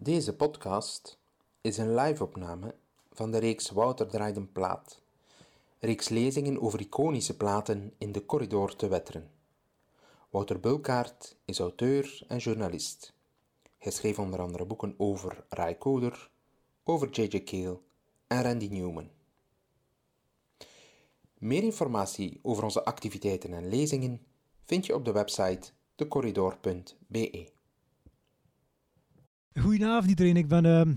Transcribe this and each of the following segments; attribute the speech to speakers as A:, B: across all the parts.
A: Deze podcast is een live-opname van de reeks Wouter draait een plaat, reeks lezingen over iconische platen in de corridor te Wetteren. Wouter Bulkaert is auteur en journalist. Hij schreef onder andere boeken over Ray Coder, over J.J. Cale en Randy Newman. Meer informatie over onze activiteiten en lezingen vind je op de website decorridor.be.
B: Goedenavond iedereen, ik ben uh,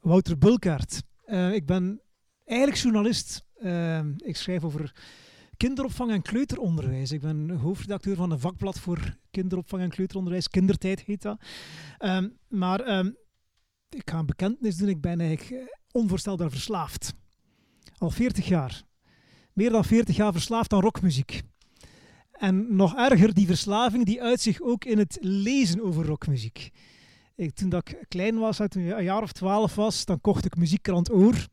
B: Wouter Bulkaert. Uh, ik ben eigenlijk journalist. Uh, ik schrijf over kinderopvang en kleuteronderwijs. Ik ben hoofdredacteur van een vakblad voor kinderopvang en kleuteronderwijs. Kindertijd heet dat. Ehm, maar ehm, ik ga een bekentenis doen. Ik ben eigenlijk eh, onvoorstelbaar verslaafd. Al 40 jaar. Meer dan 40 jaar verslaafd aan rockmuziek. En nog erger, die verslaving die uit zich ook in het lezen over rockmuziek. Ik, toen dat ik klein was, toen ik een jaar of twaalf was, dan kocht ik muziekkrant Oor.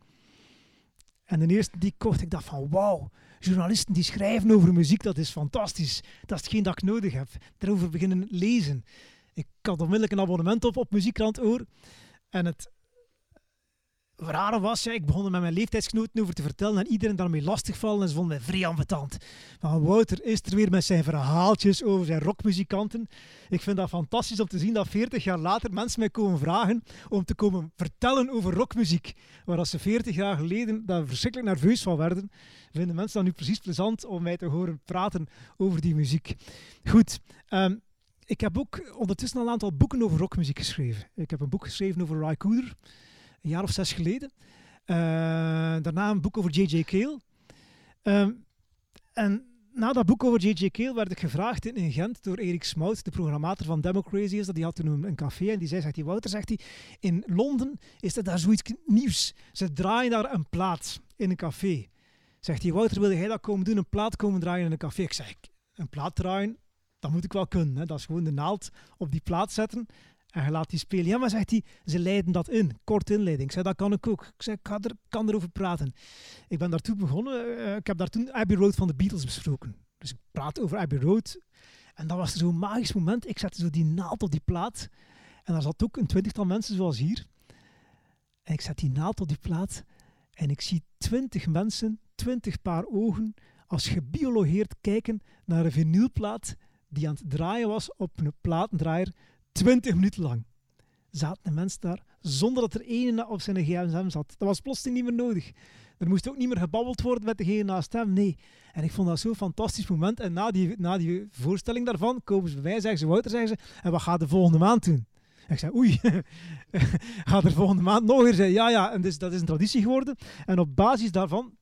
B: En de eerste die kocht, ik dacht van wauw, journalisten die schrijven over muziek, dat is fantastisch. Dat is hetgeen dat ik nodig heb. Daarover beginnen lezen. Ik had onmiddellijk een abonnement op op muziekkrant Oor. En het rare was, ja, ik begon er met mijn leeftijdsgenoten over te vertellen en iedereen daarmee lastigvallen en ze vonden mij vrij ambetant. Van Wouter is er weer met zijn verhaaltjes over zijn rockmuzikanten. Ik vind dat fantastisch om te zien dat 40 jaar later mensen mij komen vragen om te komen vertellen over rockmuziek. Waar als ze 40 jaar geleden daar verschrikkelijk nerveus van werden, vinden mensen dan nu precies plezant om mij te horen praten over die muziek. Goed, um, ik heb ook ondertussen al een aantal boeken over rockmuziek geschreven. Ik heb een boek geschreven over Ry een jaar of zes geleden. Uh, daarna een boek over J.J. Cale. Uh, en na dat boek over J.J. Cale werd ik gevraagd in, Gent door Erik Smout, de programmator van Democracy is dat. Die had toen een, een, café en die zei, zegt hij, Wouter, zegt hij, in Londen is er daar zoiets nieuws. Ze draaien daar een plaat in een café. Zegt hij, Wouter, wilde jij dat komen doen, een plaat komen draaien in een café? Ik zeg, een plaat draaien, dat moet ik wel kunnen. Hè. Dat is gewoon de naald op die plaat zetten en je laat die spelen. Ja, maar zegt hij, ze leiden dat in. Kort inleiding. Ik zei, dat kan ik ook. Ik zei, ik ga er, kan erover praten. Ik ben daartoe begonnen. Uh, ik heb daar toen Abbey Road van de Beatles besproken. Dus ik praat over Abbey Road. En dat was zo'n magisch moment. Ik zette zo die naald op die plaat. En daar zat ook een twintigtal mensen zoals hier. En ik zet die naald op die plaat. En ik zie twintig mensen, twintig paar ogen, als gebiologeerd kijken naar een vinylplaat die aan het draaien was op een platendraaier 20 minuten lang zaten de mensen daar zonder dat er één op zijn gsm zat. Dat was plotseling niet meer nodig. Er moest ook niet meer gebabbeld worden met degene naast hem. Nee. En ik vond dat zo'n fantastisch moment. En na die, na die voorstelling daarvan komen ze bij zeggen ze, Wouter, zeggen ze, en wat gaat de volgende maand doen? En ik zei, oei, gaat er volgende maand nog weer zijn? Ja, ja, en dus, dat is een traditie geworden. En op basis daarvan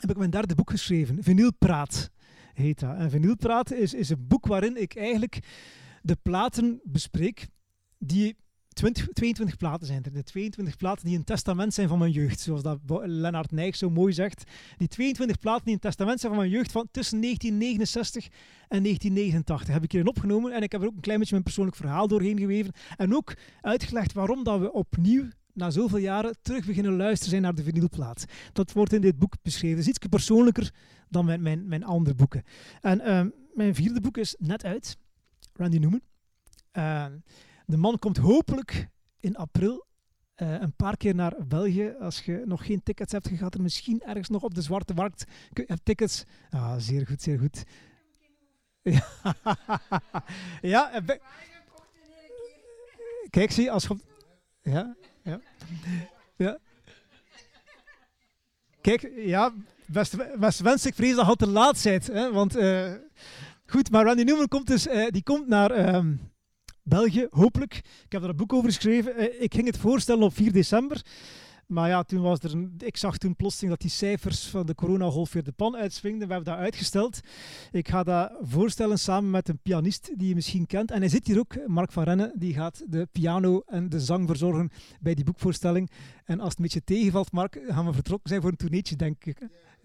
B: heb ik mijn derde boek geschreven. Vinylpraat heet dat. En Vinylpraat is, is een boek waarin ik eigenlijk de platen bespreek die 20, 22 platen zijn er. De 22 platen die een testament zijn van mijn jeugd. Zoals dat Lennart Nijg zo mooi zegt. Die 22 platen die een testament zijn van mijn jeugd van tussen 1969 en 1989 heb ik hierin opgenomen. En ik heb er ook een klein beetje mijn persoonlijk verhaal doorheen geweven. En ook uitgelegd waarom dat we opnieuw na zoveel jaren terug beginnen luisteren zijn naar de vinylplaat. Dat wordt in dit boek beschreven. Het is iets persoonlijker dan mijn, mijn, mijn andere boeken. En uh, mijn vierde boek is net uit. Randy Newman. Uh, de man komt hopelijk in april uh, een paar keer naar België. Als je nog geen tickets hebt, er misschien ergens nog op de zwarte markt. Je hebt tickets. Ah, zeer goed, zeer goed. Ja, ja kijk, zie, als je. Ja, ja. ja. Kijk, ja, best, best wens, ik vrees dat je te laat bent. Hè, want. Uh, Goed, maar Randy Newman komt dus, uh, die komt naar um, België, hopelijk. Ik heb daar een boek over geschreven. Uh, ik ging het voorstellen op 4 december. Maar ja, toen was er ik zag toen plotseling dat die cijfers van de coronagolf weer de pan uitswingden. We hebben dat uitgesteld. Ik ga dat voorstellen samen met een pianist die je misschien kent. En hij zit hier ook, Mark van Rennen. Die gaat de piano en de zang verzorgen bij die boekvoorstelling. En als het een beetje tegenvalt, Mark, gaan we vertrokken zijn voor een toerneetje, denk ik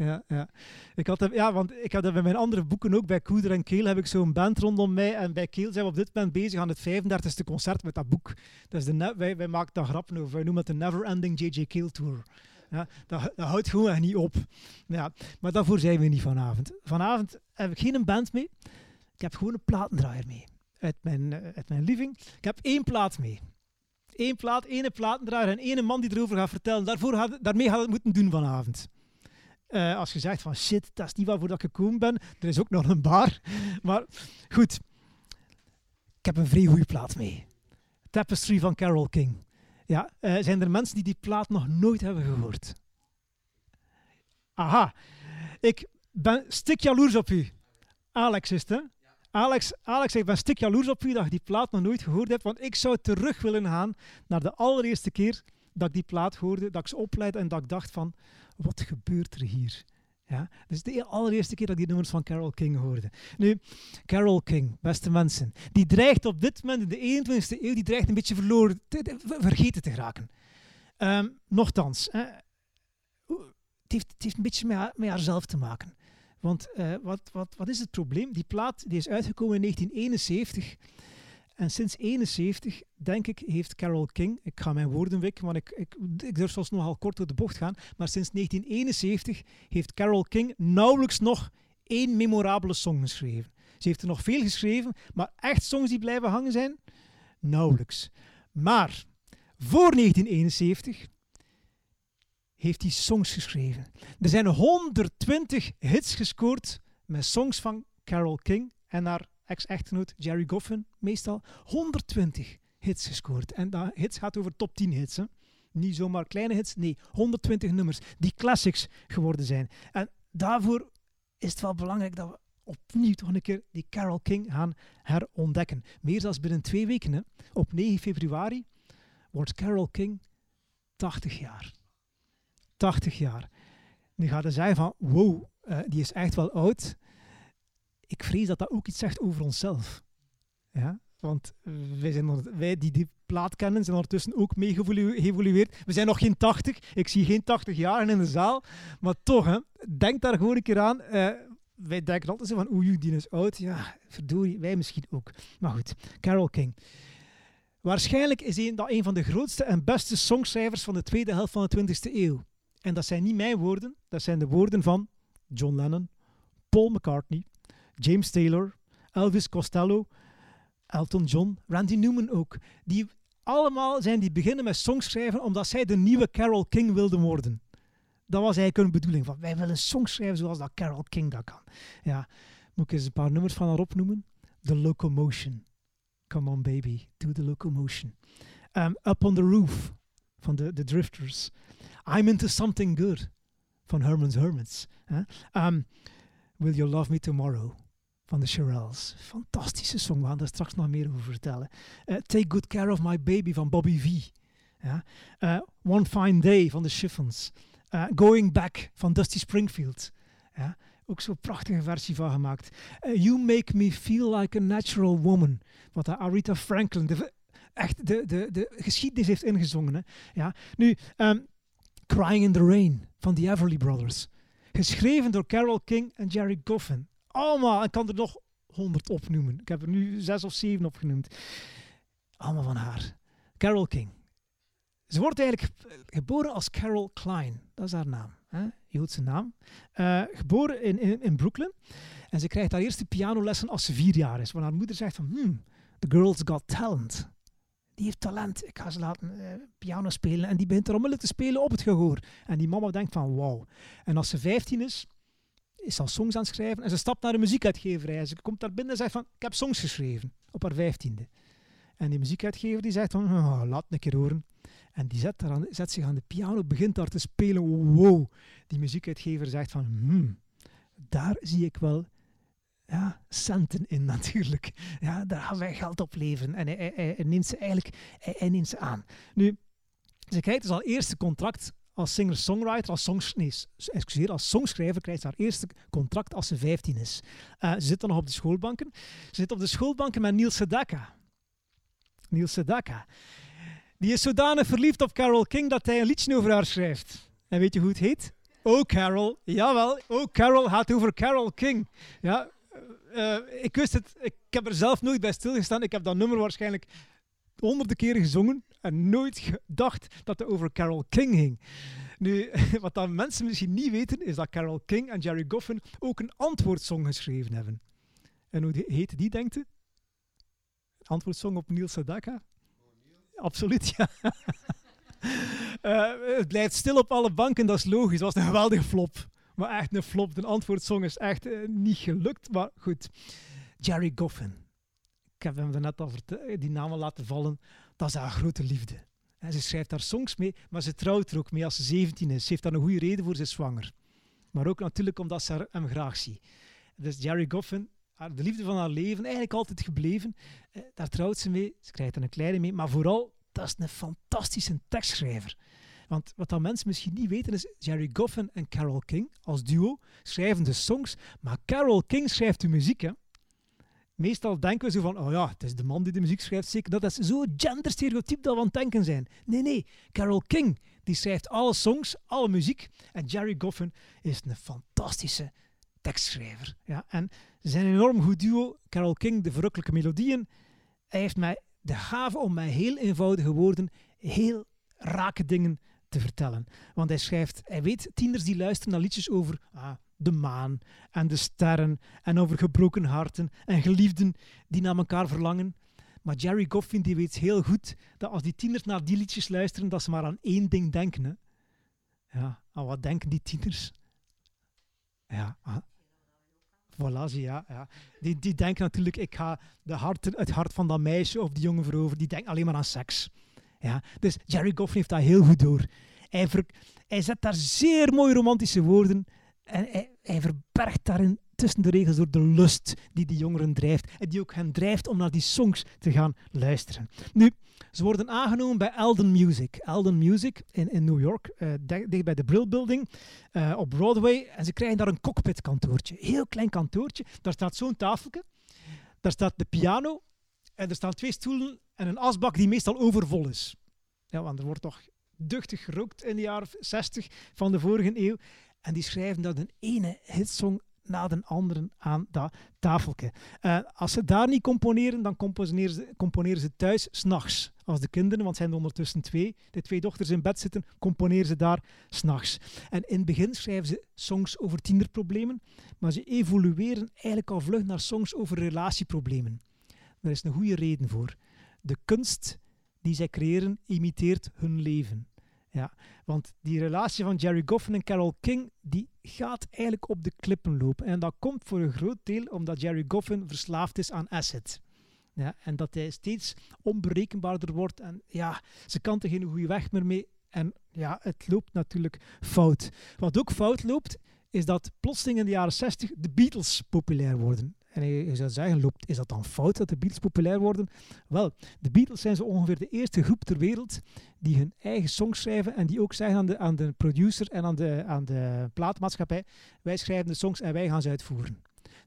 B: ja, ja. Ik had, ja, want ik had bij mijn andere boeken ook. Bij Koeder en Keel heb ik zo'n band rondom mij. En bij Keel zijn we op dit moment bezig aan het 35e concert met dat boek. Is de wij, wij maken daar grappen over. Wij noemen het de Never Ending J.J. Keel Tour. Ja, dat, dat houdt gewoon echt niet op. Ja, maar daarvoor zijn we niet vanavond. Vanavond heb ik geen band mee. Ik heb gewoon een platendraaier mee. Uit mijn, uh, uit mijn living. Ik heb één plaat mee. één plaat, ene platendrager en ene man die erover gaat vertellen. Daarvoor had, daarmee had het moeten doen vanavond. Uh, als je zegt van shit, dat is niet waarvoor dat ik gekomen ben. Er is ook nog een bar. Maar goed, ik heb een vrij goede plaat mee. Tapestry van Carol King. Ja, uh, zijn er mensen die die plaat nog nooit hebben gehoord? Aha, ik ben stik jaloers op u. Alex is het, hè? Alex, Alex, ik ben stik jaloers op u dat je die plaat nog nooit gehoord hebt, want ik zou terug willen gaan naar de allereerste keer dat ik die plaat hoorde, dat ik ze opleidde en dat ik dacht van, wat gebeurt er hier? Ja, dus de allereerste keer dat ik die nummers van Carol King hoorde. Nu, Carol King, beste mensen, die dreigt op dit moment in de 21ste eeuw, die dreigt een beetje verloren, te, vergeten te geraken. Um, nochtans, hè, het, heeft, een beetje met, haar, haarzelf te maken. Want uh, wat, wat, wat is het probleem? Die plaat die is uitgekomen in 1971. En sinds 71, denk ik, heeft Carol King, ik ga mijn woorden wikken, want ik, ik, ik durf zelfs nogal kort door de bocht gaan, maar sinds 1971 heeft Carol King nauwelijks nog één memorabele song geschreven. Ze heeft er nog veel geschreven, maar echt songs die blijven hangen zijn? Nauwelijks. Maar voor 1971 heeft hij songs geschreven. Er zijn 120 hits gescoord met songs van Carol King en haar ex-echtgenoot Jerry Goffin, meestal 120 hits gescoord. En dat hits gaat over top 10 hits. Hè. Niet zomaar kleine hits, nee, 120 nummers die classics geworden zijn. En daarvoor is het wel belangrijk dat we opnieuw toch een keer die Carol King gaan herontdekken. Meer dan binnen twee weken, hè. op 9 februari, wordt Carol King 80 jaar. 80 jaar. Nu gaat hij zeggen van, wow, uh, die is echt wel oud ik vrees dat dat ook iets zegt over onszelf. Ja? Want wij, zijn, wij die die plaat kennen, zijn ondertussen ook mee geëvolueerd. We zijn nog geen 80. Ik zie geen 80 jaar in de zaal. Maar toch, hè, denk daar gewoon een keer aan. Uh, wij denken altijd zo van, oei, die is oud. Ja, verdorie, wij misschien ook. Maar goed, Carol King. Waarschijnlijk is hij dat een van de grootste en beste songschrijvers van de tweede helft van de 20e eeuw. En dat zijn niet mijn woorden, dat zijn de woorden van John Lennon, Paul McCartney, James Taylor, Elvis Costello, Elton John, Randy Newman ook. Die allemaal zijn die beginnen met songs schrijven omdat zij de nieuwe Carol King wilden worden. Dat was eigenlijk hun bedoeling. Van, wij willen songs schrijven zoals dat Carol King dat kan. Ja, moet ik eens een paar nummers van haar opnoemen? The Locomotion. Come on baby, do the locomotion. Um, Up on the Roof van de, The Drifters. I'm into something good van Herman's Hermits. Um, Will You Love Me Tomorrow van de Shirelles. Fantastische song, we gaan daar straks nog meer over vertellen. Uh, Take Good Care of My Baby van Bobby V. Ja. Uh, One Fine Day van de Chiffons. Uh, Going Back van Dusty Springfield. Ja. Ook zo'n prachtige versie van gemaakt. you Make Me Feel Like a Natural Woman. Wat Aretha Franklin de, echt de, de, de geschiedenis heeft ingezongen. Hè. Ja. Nu, um, Crying in the Rain van the Everly Brothers. Geschreven door Carol King en Jerry Goffin allemaal, ik kan er nog honderd opnoemen. Ik heb er nu zes of zeven opgenoemd. Allemaal van haar. Carol King. Ze wordt eigenlijk geboren als Carol Klein. Dat is haar naam. Hè? Joodse naam. Uh, geboren in, in, in, Brooklyn. En ze krijgt haar eerste pianolessen als ze vier jaar is. Want haar moeder zegt van, hmm, the girl's got talent. Die heeft talent. Ik ga ze laten uh, piano spelen. En die begint er onmiddellijk te spelen op het gehoor. En die mama denkt van, wow. En als ze vijftien is, is al songs aan het schrijven en ze stapt naar de muziekuitgeverij. Ze komt daar binnen en zegt van, ik heb songs geschreven op haar vijftiende. En die muziekuitgever die zegt van, oh, laat een keer horen. En die zet, aan, zet zich aan de piano, begint daar te spelen. Wow. Die muziekuitgever zegt van, hmm, daar zie ik wel ja, centen in natuurlijk. Ja, daar gaan wij geld op leveren. En hij, neemt ze eigenlijk neemt ze aan. Nu, ze krijgt dus al eerste contract als singer-songwriter, als, songs, nee, als songschrijver krijgt ze haar eerste contract als ze 15 is. Uh, ze zit dan nog op de schoolbanken. Ze zit op de schoolbanken met Niels Sedaka. Niels Sedaka. Die is zodanig verliefd op Carol King dat hij een liedje over haar schrijft. En weet je hoe het heet? Oh Carol. Jawel, Oh Carol gaat over Carol King. Ja, uh, ik wist het, ik heb er zelf nooit bij stilgestaan. Ik heb dat nummer waarschijnlijk honderden keren gezongen en nooit gedacht dat het over Carol King ging. Nu, wat dan mensen misschien niet weten, is dat Carol King en Jerry Goffin ook een antwoordsong geschreven hebben. En hoe heette die, denkt u? Antwoordsong op Niels Sedaka? absoluut, ja. uh, het blijft stil op alle banken, dat is logisch. Dat was een geweldige flop. Maar echt een flop. De antwoordsong is echt uh, niet gelukt. Maar goed. Jerry Goffin. Ik heb hem net al die namen laten vallen. Dat is haar grote liefde. Ze schrijft daar songs mee, maar ze trouwt er ook mee als ze 17 is. Ze heeft daar een goede reden voor, ze is zwanger. Maar ook natuurlijk omdat ze hem graag ziet. Dus Jerry Goffin, de liefde van haar leven, eigenlijk altijd gebleven. Eh, daar trouwt ze mee, ze krijgt er een kleine mee, maar vooral, dat is een fantastische tekstschrijver. Want wat dan mensen misschien niet weten is, Jerry Goffin en Carole King als duo schrijven de songs, maar Carole King schrijft de muziek. Hè? Meestal denken we zo van, oh ja, het is de man die de muziek schrijft, zeker. Dat is zo genderstereotyp dat we aan het denken zijn. Nee, nee, Carole King, die schrijft alle songs, alle muziek. En Jerry Goffin is een fantastische tekstschrijver. Ja, en zijn enorm goed duo. Carole King, de verrukkelijke melodieën. Hij heeft mij de gave om mij heel eenvoudige woorden heel rake dingen te vertellen. Want hij schrijft, hij weet, tieners die luisteren naar liedjes over ah, de maan en de sterren en over gebroken harten en geliefden die naar elkaar verlangen. Maar Jerry Goffin die weet heel goed dat als die tieners naar die liedjes luisteren, dat ze maar aan één ding denken. Hè. Ja, aan wat denken die tieners? Ja, ah. Voilà, ja, ja. Die, die denken natuurlijk, ik ga de hart, het hart van dat meisje of die jongen veroveren. Die denken alleen maar aan seks. Ja. Dus Jerry Goffin heeft dat heel goed door. Hij, hij zet daar zeer mooie romantische woorden en hij, verbergt daarin tussen de regels door de lust die die jongeren drijft en die ook hen drijft om naar die songs te gaan luisteren. Nu, ze worden aangenomen bij Elden Music. Elden Music in, in New York, uh, dicht bij de Brill Building uh, op Broadway. En ze krijgen daar een cockpitkantoortje. Heel klein kantoortje. Daar staat zo'n tafeltje. Daar staat de piano. En er staan twee stoelen en een asbak die meestal overvol is. Ja, want er wordt toch duchtig gerookt in de jaren 60 van de vorige eeuw. En die schrijven dat een ene hitsong na de andere aan dat tafeltje. Uh, als ze daar niet componeren, dan componeren ze, componeren ze thuis s'nachts. Als de kinderen, want zijn er ondertussen twee, de twee dochters in bed zitten, componeren ze daar s'nachts. En in het begin schrijven ze songs over tienerproblemen, maar ze evolueren eigenlijk al vlug naar songs over relatieproblemen. Daar is een goede reden voor. De kunst die zij creëren imiteert hun leven. Ja, want die relatie van Jerry Goffin en Carole King, die gaat eigenlijk op de klippen lopen. En dat komt voor een groot deel omdat Jerry Goffin verslaafd is aan acid. Ja, en dat hij steeds onberekenbaarder wordt. En ja, ze kan er geen goede weg meer mee. En ja, het loopt natuurlijk fout. Wat ook fout loopt, is dat plotseling in de jaren 60 de Beatles populair worden. En je, zou zeggen, loopt, is dat dan fout dat de Beatles populair worden? Wel, de Beatles zijn zo ongeveer de eerste groep ter wereld die hun eigen songs schrijven en die ook zeggen aan de, aan de producer en aan de, aan de plaatmaatschappij, wij schrijven de songs en wij gaan ze uitvoeren.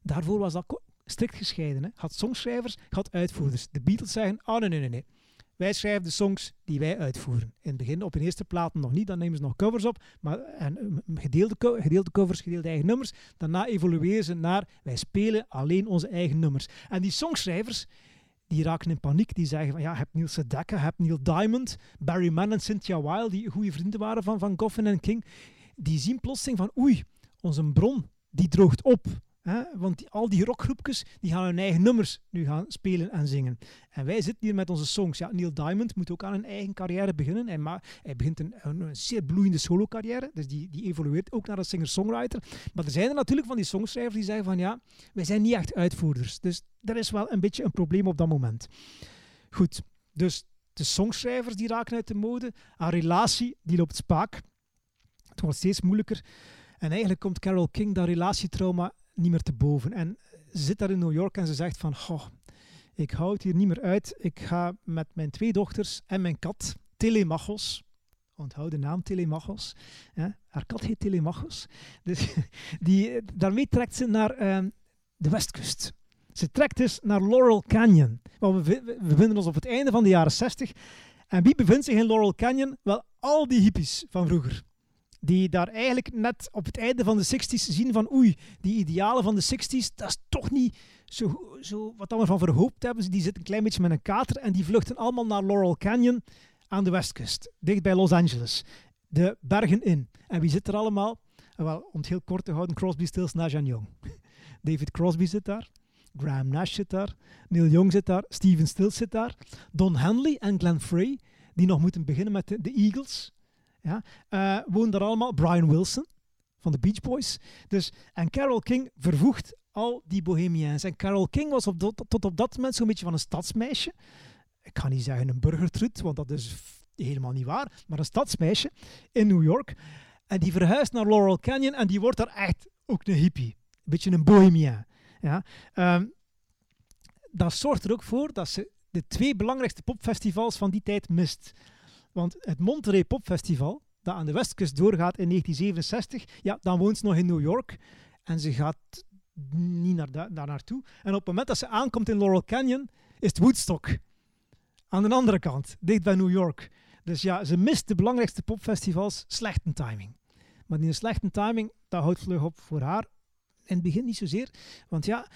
B: Daarvoor was dat strikt gescheiden. Hè. Had songschrijvers, had uitvoerders. De Beatles zeggen, oh nee, nee, nee, nee. Wij schrijven de songs die wij uitvoeren. In het begin op hun eerste platen nog niet, dan nemen ze nog covers op. Maar, en eh, gedeelde, gedeelde covers, gedeelde eigen nummers. Daarna evolueren ze naar wij spelen alleen onze eigen nummers. En die songschrijvers, die raken in paniek. Die zeggen van ja, heb Neil Sedaka, heb Neil Diamond, Barry Mann en Cynthia Wilde, die goede vrienden waren van, van Goffin en King. Die zien plotseling van oei, onze bron, die droogt op. Want al die rockgroepjes die gaan hun eigen nummers nu gaan spelen en zingen. En wij zitten hier met onze songs. Ja, Neil Diamond moet ook aan een eigen carrière beginnen. Hij, hij begint een, een, zeer bloeiende solo-carrière. Dus die, die evolueert ook naar een singer-songwriter. Maar er zijn er natuurlijk van die songschrijvers die zeggen van ja, wij zijn niet echt uitvoerders. Dus er is wel een beetje een probleem op dat moment. Goed, dus de songschrijvers die raken uit de mode. Haar relatie die loopt spaak. Het wordt steeds moeilijker. En eigenlijk komt Carol King dat relatietrauma niet meer te boven. En zit daar in New York en ze zegt van, goh, ik hou het hier niet meer uit. Ik ga met mijn twee dochters en mijn kat, Telemachos, onthoud de naam Telemachos. Ja, haar kat heet Telemachos. Dus die, daarmee trekt ze naar uh, de westkust. Ze trekt dus naar Laurel Canyon. we, we bevinden ons op het einde van de jaren 60. En wie bevindt zich in Laurel Canyon? Wel, al die hippies van vroeger die daar eigenlijk net op het einde van de 60s zien van oei, die idealen van de 60s, dat is toch niet zo, zo wat we van verhoopt hebben. Die zitten een klein beetje met een kater en die vluchten allemaal naar Laurel Canyon aan de westkust, dicht bij Los Angeles. De bergen in. En wie zit er allemaal? Wel, om het heel kort te houden, Crosby, Stills, Nash Young. David Crosby zit daar. Graham Nash zit daar, Neil Young zit daar, Steven Stills zit daar, Don Henley en Glenn Frey, die nog moeten beginnen met de Eagles. Ja, uh, wonen daar allemaal. Brian Wilson van de Beach Boys. Dus, en Carole King vervoegt al die bohemians. En Carole King was op tot op dat moment zo'n beetje van een stadsmeisje. Ik ga niet zeggen een burgertrut, want dat is helemaal niet waar. Maar een stadsmeisje in New York. En die verhuist naar Laurel Canyon en die wordt daar echt ook een hippie. Een beetje een bohemien. Ja. Um, dat zorgt er ook voor dat ze de twee belangrijkste popfestivals van die tijd mist. Want het Monterey Popfestival, dat aan de westkust doorgaat in 1967, ja, dan woont ze nog in New York. En ze gaat niet naar daar naartoe. En op het moment dat ze aankomt in Laurel Canyon, is het Woodstock. Aan de andere kant, dicht bij New York. Dus ja, ze mist de belangrijkste popfestivals. Slechte timing. Maar die slechte timing, dat houdt vlug op voor haar. In het begin niet zozeer. Want ja,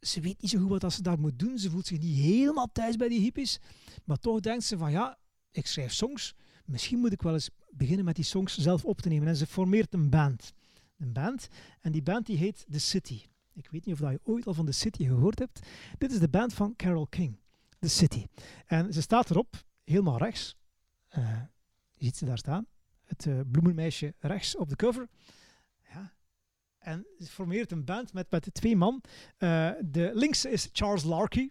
B: ze weet niet zo goed wat ze daar moet doen. Ze voelt zich niet helemaal thuis bij die hippies. Maar toch denkt ze van ja, ik schrijf songs. Misschien moet ik wel eens beginnen met die songs zelf op te nemen. En ze formeert een band. Een band. En die band die heet The City. Ik weet niet of je ooit al van The City gehoord hebt. Dit is de band van Carole King. The City. En ze staat erop, helemaal rechts. Uh, je ziet ze daar staan. Het uh, bloemenmeisje rechts op de cover. Ja. En ze formeert een band met, met twee man. Uh, de linkse is Charles Larky,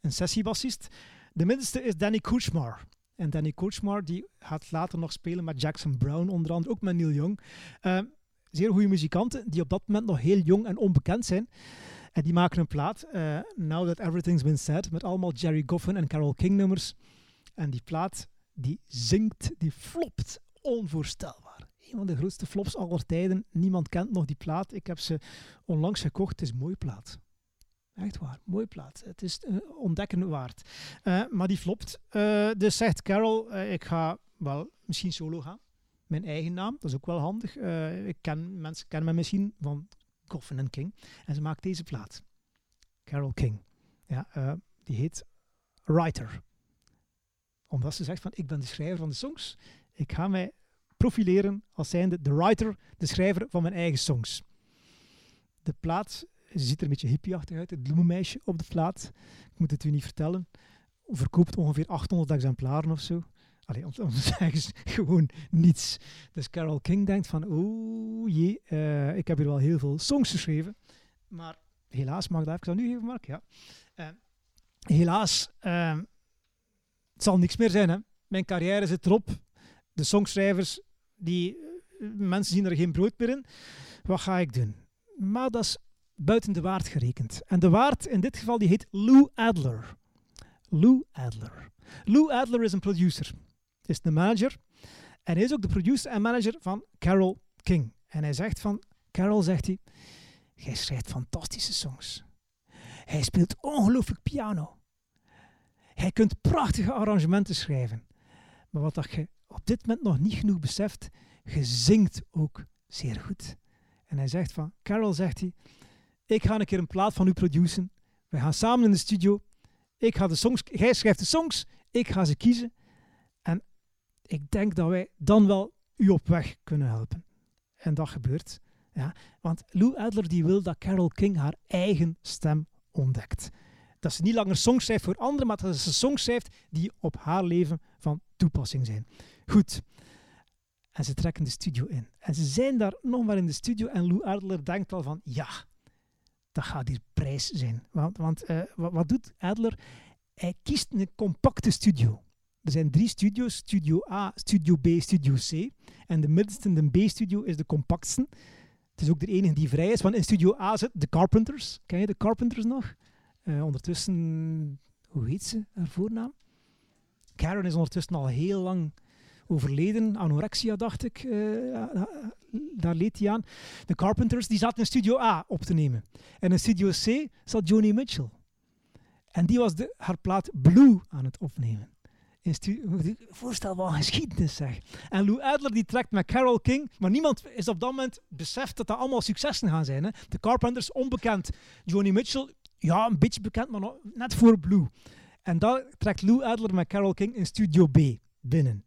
B: een sessiebassist. De middenste is Danny Kuchmar. En Danny Kuchmar die gaat later nog spelen met Jackson Brown, onder andere ook met Neil Young. Uh, zeer goede muzikanten die op dat moment nog heel jong en onbekend zijn. En die maken een plaat, uh, Now That Everything's Been Said, met allemaal Jerry Goffin en Carole King nummers. En die plaat, die zingt, die flopt onvoorstelbaar. Een van de grootste flops aller tijden. Niemand kent nog die plaat. Ik heb ze onlangs gekocht. Het is een mooie plaat. Echt waar, mooie plaat. Het is uh, ontdekken waard. Uh, maar die flopt. Uh, dus zegt Carol, ik ga wel misschien solo gaan. Mijn eigen naam, dat is ook wel handig. ik mensen kennen me misschien van Coffin King. En ze maakt deze plaat. Carol King. Ja, die heet Writer. Omdat ze zegt van, ik ben de schrijver van de songs. Ik ga mij profileren als zijnde de writer, de schrijver van mijn eigen songs. De plaat ziet er een beetje hippieachtig uit, het bloemenmeisje op de plaat. Ik moet het u niet vertellen. Verkoopt ongeveer 800 exemplaren of zo. Allee, om, gewoon niets. Dus Carol King denkt van, oh jee, uh, ik heb hier wel heel veel songs geschreven. Maar helaas, mag dat even aan u geven, Mark? Ja. Uh, helaas, uh, het zal niks meer zijn. Hè. Mijn carrière zit erop. De songschrijvers, die, mensen zien er geen brood meer in. Wat ga ik doen? Maar dat is buiten de waard gerekend. En de waard in dit geval die heet Lou Adler. Lou Adler. Lou Adler is een producer. Is de manager. En hij is ook de producer en manager van Carol King. En hij zegt van, Carol zegt hij, jij schrijft fantastische songs. Hij speelt ongelooflijk piano. Hij kunt prachtige arrangementen schrijven. Maar wat dat je op dit moment nog niet genoeg beseft, je zingt ook zeer goed. En hij zegt van, Carol zegt hij, ik ga een keer een plaat van u produceren. We gaan samen in de studio. Ik ga de songs, jij schrijft de songs, ik ga ze kiezen. En ik denk dat wij dan wel u op weg kunnen helpen. En dat gebeurt. Ja, want Lou Adler die wil dat Carol King haar eigen stem ontdekt. Dat ze niet langer songs schrijft voor anderen, maar dat ze songs schrijft die op haar leven van toepassing zijn. Goed. En ze trekken de studio in. En ze zijn daar nog maar in de studio en Lou Adler denkt al van, ja, dat gaat hier prijs zijn. Want, want uh, wat, wat, doet Adler? Hij kiest een compacte studio. Er zijn drie studio's, Studio A, Studio B, Studio C. En de middenste, de B-studio, is de compactste. Het is ook de enige die vrij is, want in Studio A zit de Carpenters. Ken je de Carpenters nog? Uh, ondertussen, hoe heet ze, haar voornaam? Karen is ondertussen al heel lang overleden. Anorexia, dacht ik. Uh, daar leed hij aan. De Carpenters die zaten in Studio A op te nemen. En in Studio C zat Joni Mitchell. En die was de, haar plaat Blue aan het opnemen. Voorstel van geschiedenis zeg. En Lou Adler die trekt met Carol King, maar niemand is op dat moment beseft dat dat allemaal successen gaan zijn. De Carpenters onbekend. Joni Mitchell, ja, een beetje bekend, maar net voor Blue. En daar trekt Lou Adler met Carol King in Studio B binnen.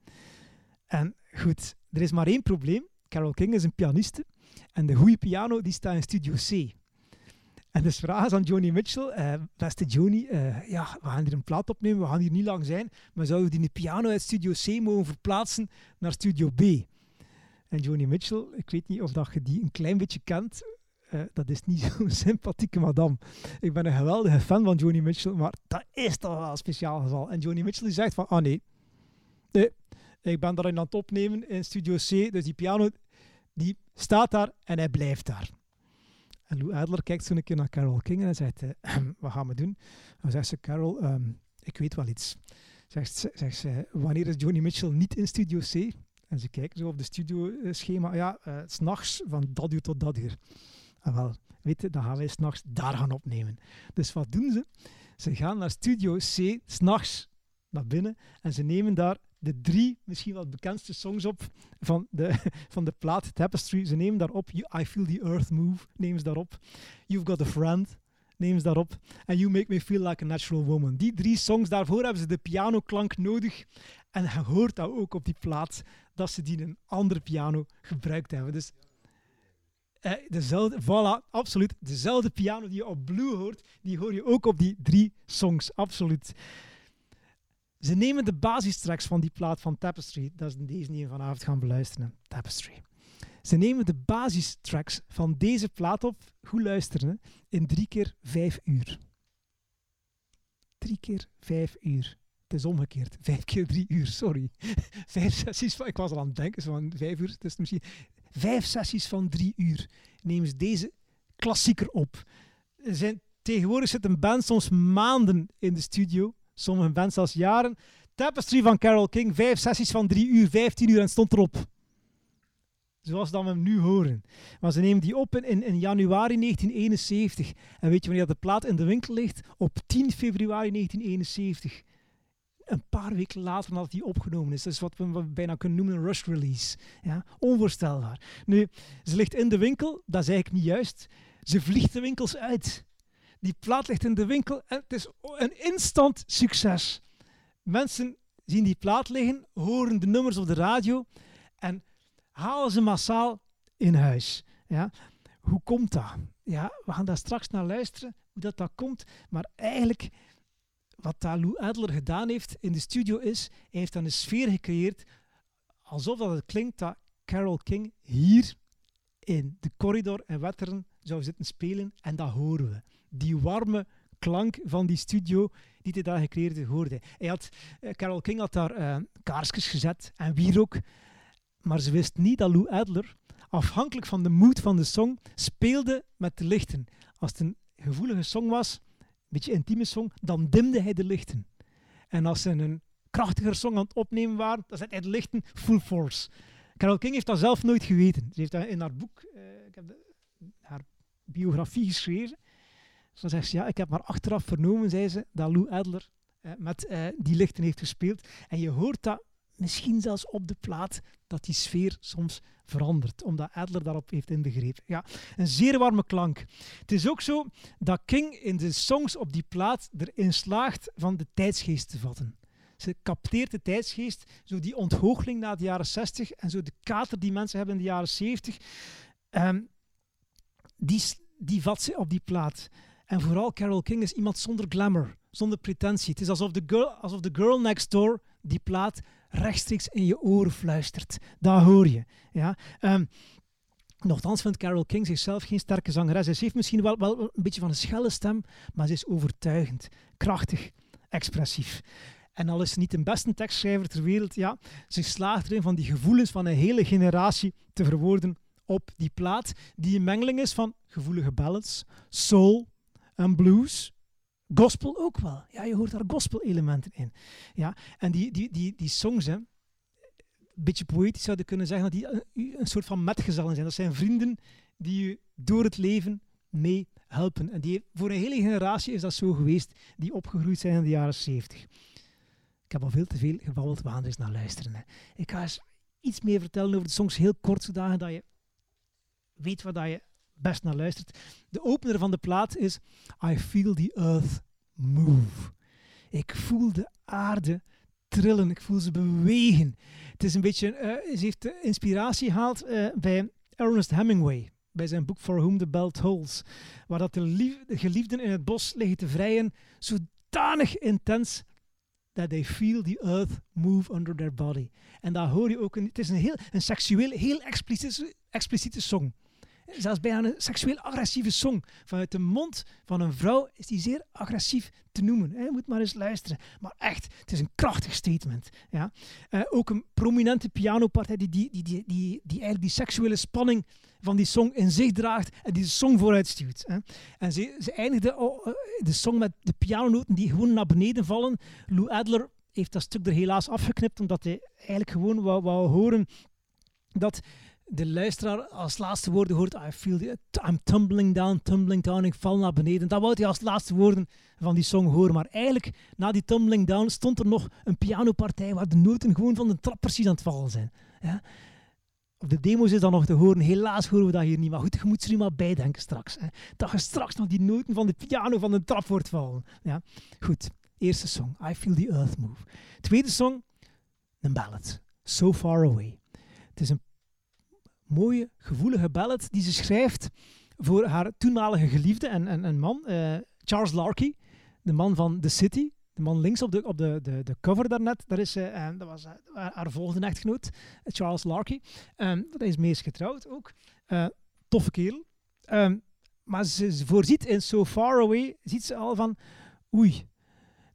B: En goed, er is maar één probleem. Carol King is een pianiste en de goede piano die staat in Studio C. En dus vragen aan Joni Mitchell, uh, beste Joni, uh, ja, we gaan hier een plaat opnemen, we gaan hier niet lang zijn, maar zouden we die piano uit studio C mogen verplaatsen naar studio B? En Joni Mitchell, ik weet niet of dat je die een klein beetje kent, uh, dat is niet zo'n sympathieke madame. Ik ben een geweldige fan van Joni Mitchell, maar dat is toch wel een speciaal geval. En Joni Mitchell die zegt van, ah nee, nee, ik ben daarin aan het opnemen in studio C, dus die piano die staat daar en hij blijft daar. En Lou Adler kijkt zo een keer naar Carol King en hij zegt, uh, wat gaan we doen? Dan zegt ze, Carol, um, ik weet wel iets. Zegt, zegt ze, wanneer is Joni Mitchell niet in studio C? En ze kijken zo op de studioschema, ja, uh, s'nachts van dat uur tot dat uur. En wel, weet je, dan gaan wij s'nachts daar gaan opnemen. Dus wat doen ze? Ze gaan naar studio C, s'nachts naar binnen en ze nemen daar de drie misschien wel bekendste songs op van de, van de plaat Tapestry. Ze nemen daarop I Feel the Earth Move, nemen ze daarop. You've Got a Friend, nemen ze daarop. En You Make Me Feel Like a Natural Woman. Die drie songs, daarvoor hebben ze de pianoklank nodig. En je hoort dat ook op die plaat, dat ze die een andere piano gebruikt hebben. Dus eh, dezelfde, voilà, absoluut. Dezelfde piano die je op Blue hoort, die hoor je ook op die drie songs, absoluut. Ze nemen de basistracks van die plaat van Tapestry, dat is deze die we vanavond gaan beluisteren, Tapestry. Ze nemen de basistracks van deze plaat op, goed luisteren, in drie keer vijf uur. Drie keer vijf uur. Het is omgekeerd. Vijf keer drie uur, sorry. Vijf sessies van, ik was al aan het denken, van vijf uur. Het is misschien vijf sessies van drie uur. Nemen ze deze klassieker op. Zijn, tegenwoordig zit een band soms maanden in de studio Sommige bands zelfs jaren. Tapestry van Carol King, vijf sessies van drie uur, vijftien uur en stond erop. Zoals dat we hem nu horen. Maar ze nemen die op in, in, januari 1971. En weet je wanneer de plaat in de winkel ligt? Op 10 februari 1971 een paar weken later nadat die opgenomen is. Dat is wat we bijna kunnen noemen een rush release. Ja? Onvoorstelbaar. Nu, ze ligt in de winkel, dat is eigenlijk niet juist. Ze vliegt de winkels uit. Die plaat ligt in de winkel en het is een instant succes. Mensen zien die plaat liggen, horen de nummers op de radio en halen ze massaal in huis. Ja? Hoe komt dat? Ja, we gaan daar straks naar luisteren, hoe dat, dat komt. Maar eigenlijk, wat Lou Adler gedaan heeft in de studio is, hij heeft dan een sfeer gecreëerd, alsof dat het klinkt dat Carol King hier in de corridor en Wetteren zou zitten spelen en dat horen we die warme klank van die studio die hij daar gecreëerd hoorde. Hij had, uh, Carol King had daar uh, kaarsjes gezet en wierook, maar ze wist niet dat Lou Adler, afhankelijk van de mood van de song, speelde met de lichten. Als het een gevoelige song was, een beetje intieme song, dan dimde hij de lichten. En als ze een krachtiger song aan het opnemen waren, dan zette hij de lichten full force. Carol King heeft dat zelf nooit geweten. Ze heeft dat in haar boek, uh, ik heb de, haar biografie geschreven, dan zegt ze, ja, ik heb maar achteraf vernomen, zei ze, dat Lou Adler eh, met eh, die lichten heeft gespeeld. En je hoort dat misschien zelfs op de plaat, dat die sfeer soms verandert, omdat Adler daarop heeft inbegrepen. Ja, een zeer warme klank. Het is ook zo dat King in de songs op die plaat erin slaagt van de tijdsgeest te vatten. Ze capteert de tijdsgeest, zo die onthoogeling na de jaren 60 en zo de kater die mensen hebben in de jaren 70. Um, die, die vat ze op die plaat. En vooral Carol King is iemand zonder glamour, zonder pretentie. Het is alsof de girl, alsof de girl next door die plaat rechtstreeks in je oren fluistert. Dat hoor je. Ja? Um, Nochtans vindt Carol King zichzelf geen sterke zangeres. Ze heeft misschien wel, wel een beetje van een schelle stem, maar ze is overtuigend, krachtig, expressief. En al is ze niet de beste tekstschrijver ter wereld, ja, ze slaagt erin van die gevoelens van een hele generatie te verwoorden op die plaat, die een mengeling is van gevoelige ballads, soul, en blues. Gospel ook wel. Ja, je hoort daar gospel-elementen in. Ja, en die, die, die, die songs, hè, een beetje poëtisch zouden kunnen zeggen dat die een, een soort van metgezellen zijn. Dat zijn vrienden die je door het leven mee helpen. En die, voor een hele generatie is dat zo geweest, die opgegroeid zijn in de jaren 70. Ik heb al veel te veel gebabbeld, we gaan naar luisteren. Hè. Ik ga eens iets meer vertellen over de songs, heel kort, zodat je weet wat je best naar luistert. De opener van de plaat is I feel the earth move. Ik voel de aarde trillen, ik voel ze bewegen. Het is een beetje, uh, ze heeft inspiratie gehaald uh, bij Ernest Hemingway. bij zijn boek For Whom the Bell Tolls, waar dat de, de geliefden in het bos liggen te vrijen, zodanig intens that they feel the earth move under their body. En daar hoor je ook, een, het is een heel een seksueel, heel expliciete, expliciete song. Zelfs bijna een seksueel agressieve song. Vanuit de mond van een vrouw is die zeer agressief te noemen. Je moet maar eens luisteren. Maar echt, het is een krachtig statement. Ja. Uh, ook een prominente pianopartij die, die, die, die, die, die eigenlijk die seksuele spanning van die song in zich draagt en die de song vooruitstuurt. Hè. En ze, ze eindigde uh, de song met de pianonoten die gewoon naar beneden vallen. Lou Adler heeft dat stuk er helaas afgeknipt, omdat hij eigenlijk gewoon wou, wou horen dat de luisteraar als laatste woorden hoort, I feel the, I'm tumbling down, tumbling down, ik val naar beneden. Dat wou hij als laatste woorden van die song horen. Maar eigenlijk, na die tumbling down, stond er nog een pianopartij waar de noten gewoon van de trap precies aan het vallen zijn. Ja? Op de demo's is dat nog te horen. Helaas horen we dat hier niet. Maar goed, je moet er maar bijdenken straks. Hè. Dat je straks nog die noten van de piano van de trap hoort vallen. Ja? Goed, eerste song, I Feel the Earth Move. Tweede song, een ballad, So Far Away. Het is een mooie, gevoelige ballad die ze schrijft voor haar toenmalige geliefde en, en, en man, uh, Charles Larky, de man van The City. De man links op de, op de, de, de cover daarnet, dat, is, uh, dat was uh, haar volgende echtgenoot, Charles Larky. Um, dat is meest getrouwd ook. toffe kerel. Um, maar ze, ze, voorziet in So Far Away, ziet ze al van, oei,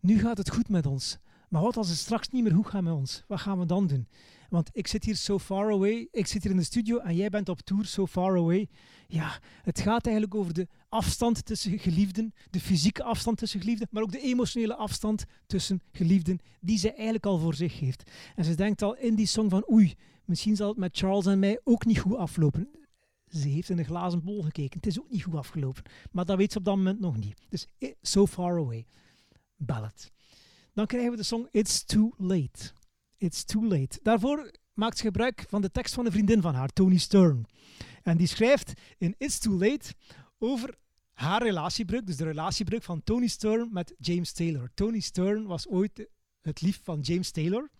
B: nu gaat het goed met ons. Maar wat als het straks niet meer goed gaat met ons? Wat gaan we dan doen? Want ik zit hier so far away, ik zit hier in de studio en jij bent op tour so far away. Ja, het gaat eigenlijk over de afstand tussen geliefden, de fysieke afstand tussen geliefden, maar ook de emotionele afstand tussen geliefden, die ze eigenlijk al voor zich heeft. En ze denkt al in die song van oei, misschien zal het met Charles en mij ook niet goed aflopen. Ze heeft in een glazen bol gekeken, het is ook niet goed afgelopen. Maar dat weet ze op dat moment nog niet. Dus eh, so far away, ballad. Dan krijgen we de song It's Too Late. It's Too Late. Daarvoor maakt ze gebruik van de tekst van een vriendin van haar, Tony Stern. En die schrijft in It's Too Late over haar relatiebreuk, dus de relatiebreuk van Tony Stern met James Taylor. Tony Stern was ooit het lief van James Taylor.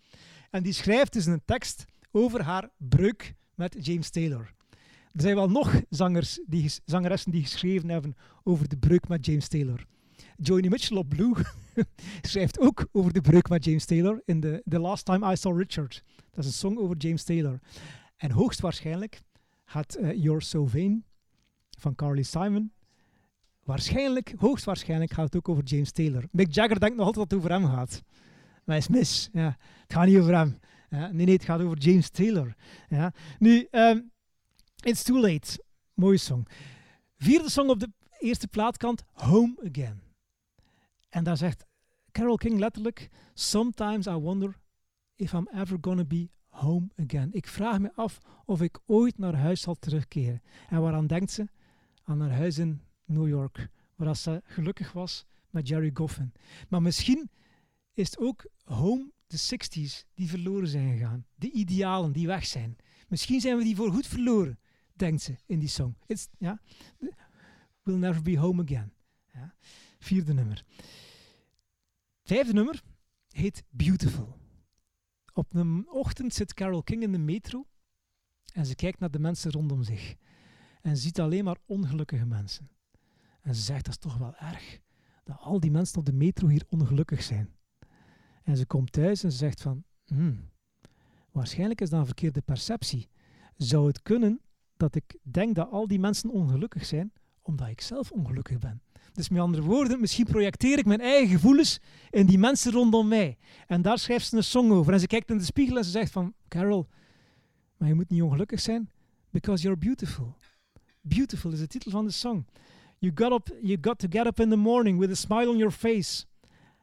B: En die schrijft dus een tekst over haar breuk met James Taylor. Er zijn wel nog zangers die, zangeressen die geschreven hebben over de breuk met James Taylor. Joni Mitchell op Blue schrijft ook over de breuk met James Taylor in the, the Last Time I Saw Richard. Dat is een song over James Taylor. En hoogstwaarschijnlijk gaat uh, You're So Vain van Carly Simon waarschijnlijk, hoogstwaarschijnlijk gaat het ook over James Taylor. Mick Jagger denkt nog altijd dat het over hem gaat. Maar hij is mis. Ja. Het gaat niet over hem. Nee, nee, het gaat over James Taylor. Ja. Nu, um, It's Too Late. Mooie song. Vierde song op de eerste plaatkant, Home Again. En daar zegt Carol King letterlijk: Sometimes I wonder if I'm ever gonna be home again. Ik vraag me af of ik ooit naar huis zal terugkeren. En waaraan denkt ze? Aan haar huis in New York, waar ze gelukkig was met Jerry Goffin. Maar misschien is het ook home de 60s die verloren zijn gegaan. De idealen die weg zijn. Misschien zijn we die voor goed verloren, denkt ze in die song. It's, ja, We'll never be home again. Ja. Vierde nummer. Vijfde nummer heet Beautiful. Op een ochtend zit Carol King in de metro en ze kijkt naar de mensen rondom zich. En ziet alleen maar ongelukkige mensen. En ze zegt, dat is toch wel erg dat al die mensen op de metro hier ongelukkig zijn. En ze komt thuis en ze zegt van, hmm, waarschijnlijk is dat een verkeerde perceptie. Zou het kunnen dat ik denk dat al die mensen ongelukkig zijn, omdat ik zelf ongelukkig ben? Dus met andere woorden, misschien projecteer ik mijn eigen gevoelens in die mensen rondom mij. En daar schrijft ze een song over. En ze kijkt in de spiegel en ze zegt van, Carol, maar je moet niet ongelukkig zijn, because you're beautiful. Beautiful is de titel van de song. You got, up, you got to get up in the morning with a smile on your face.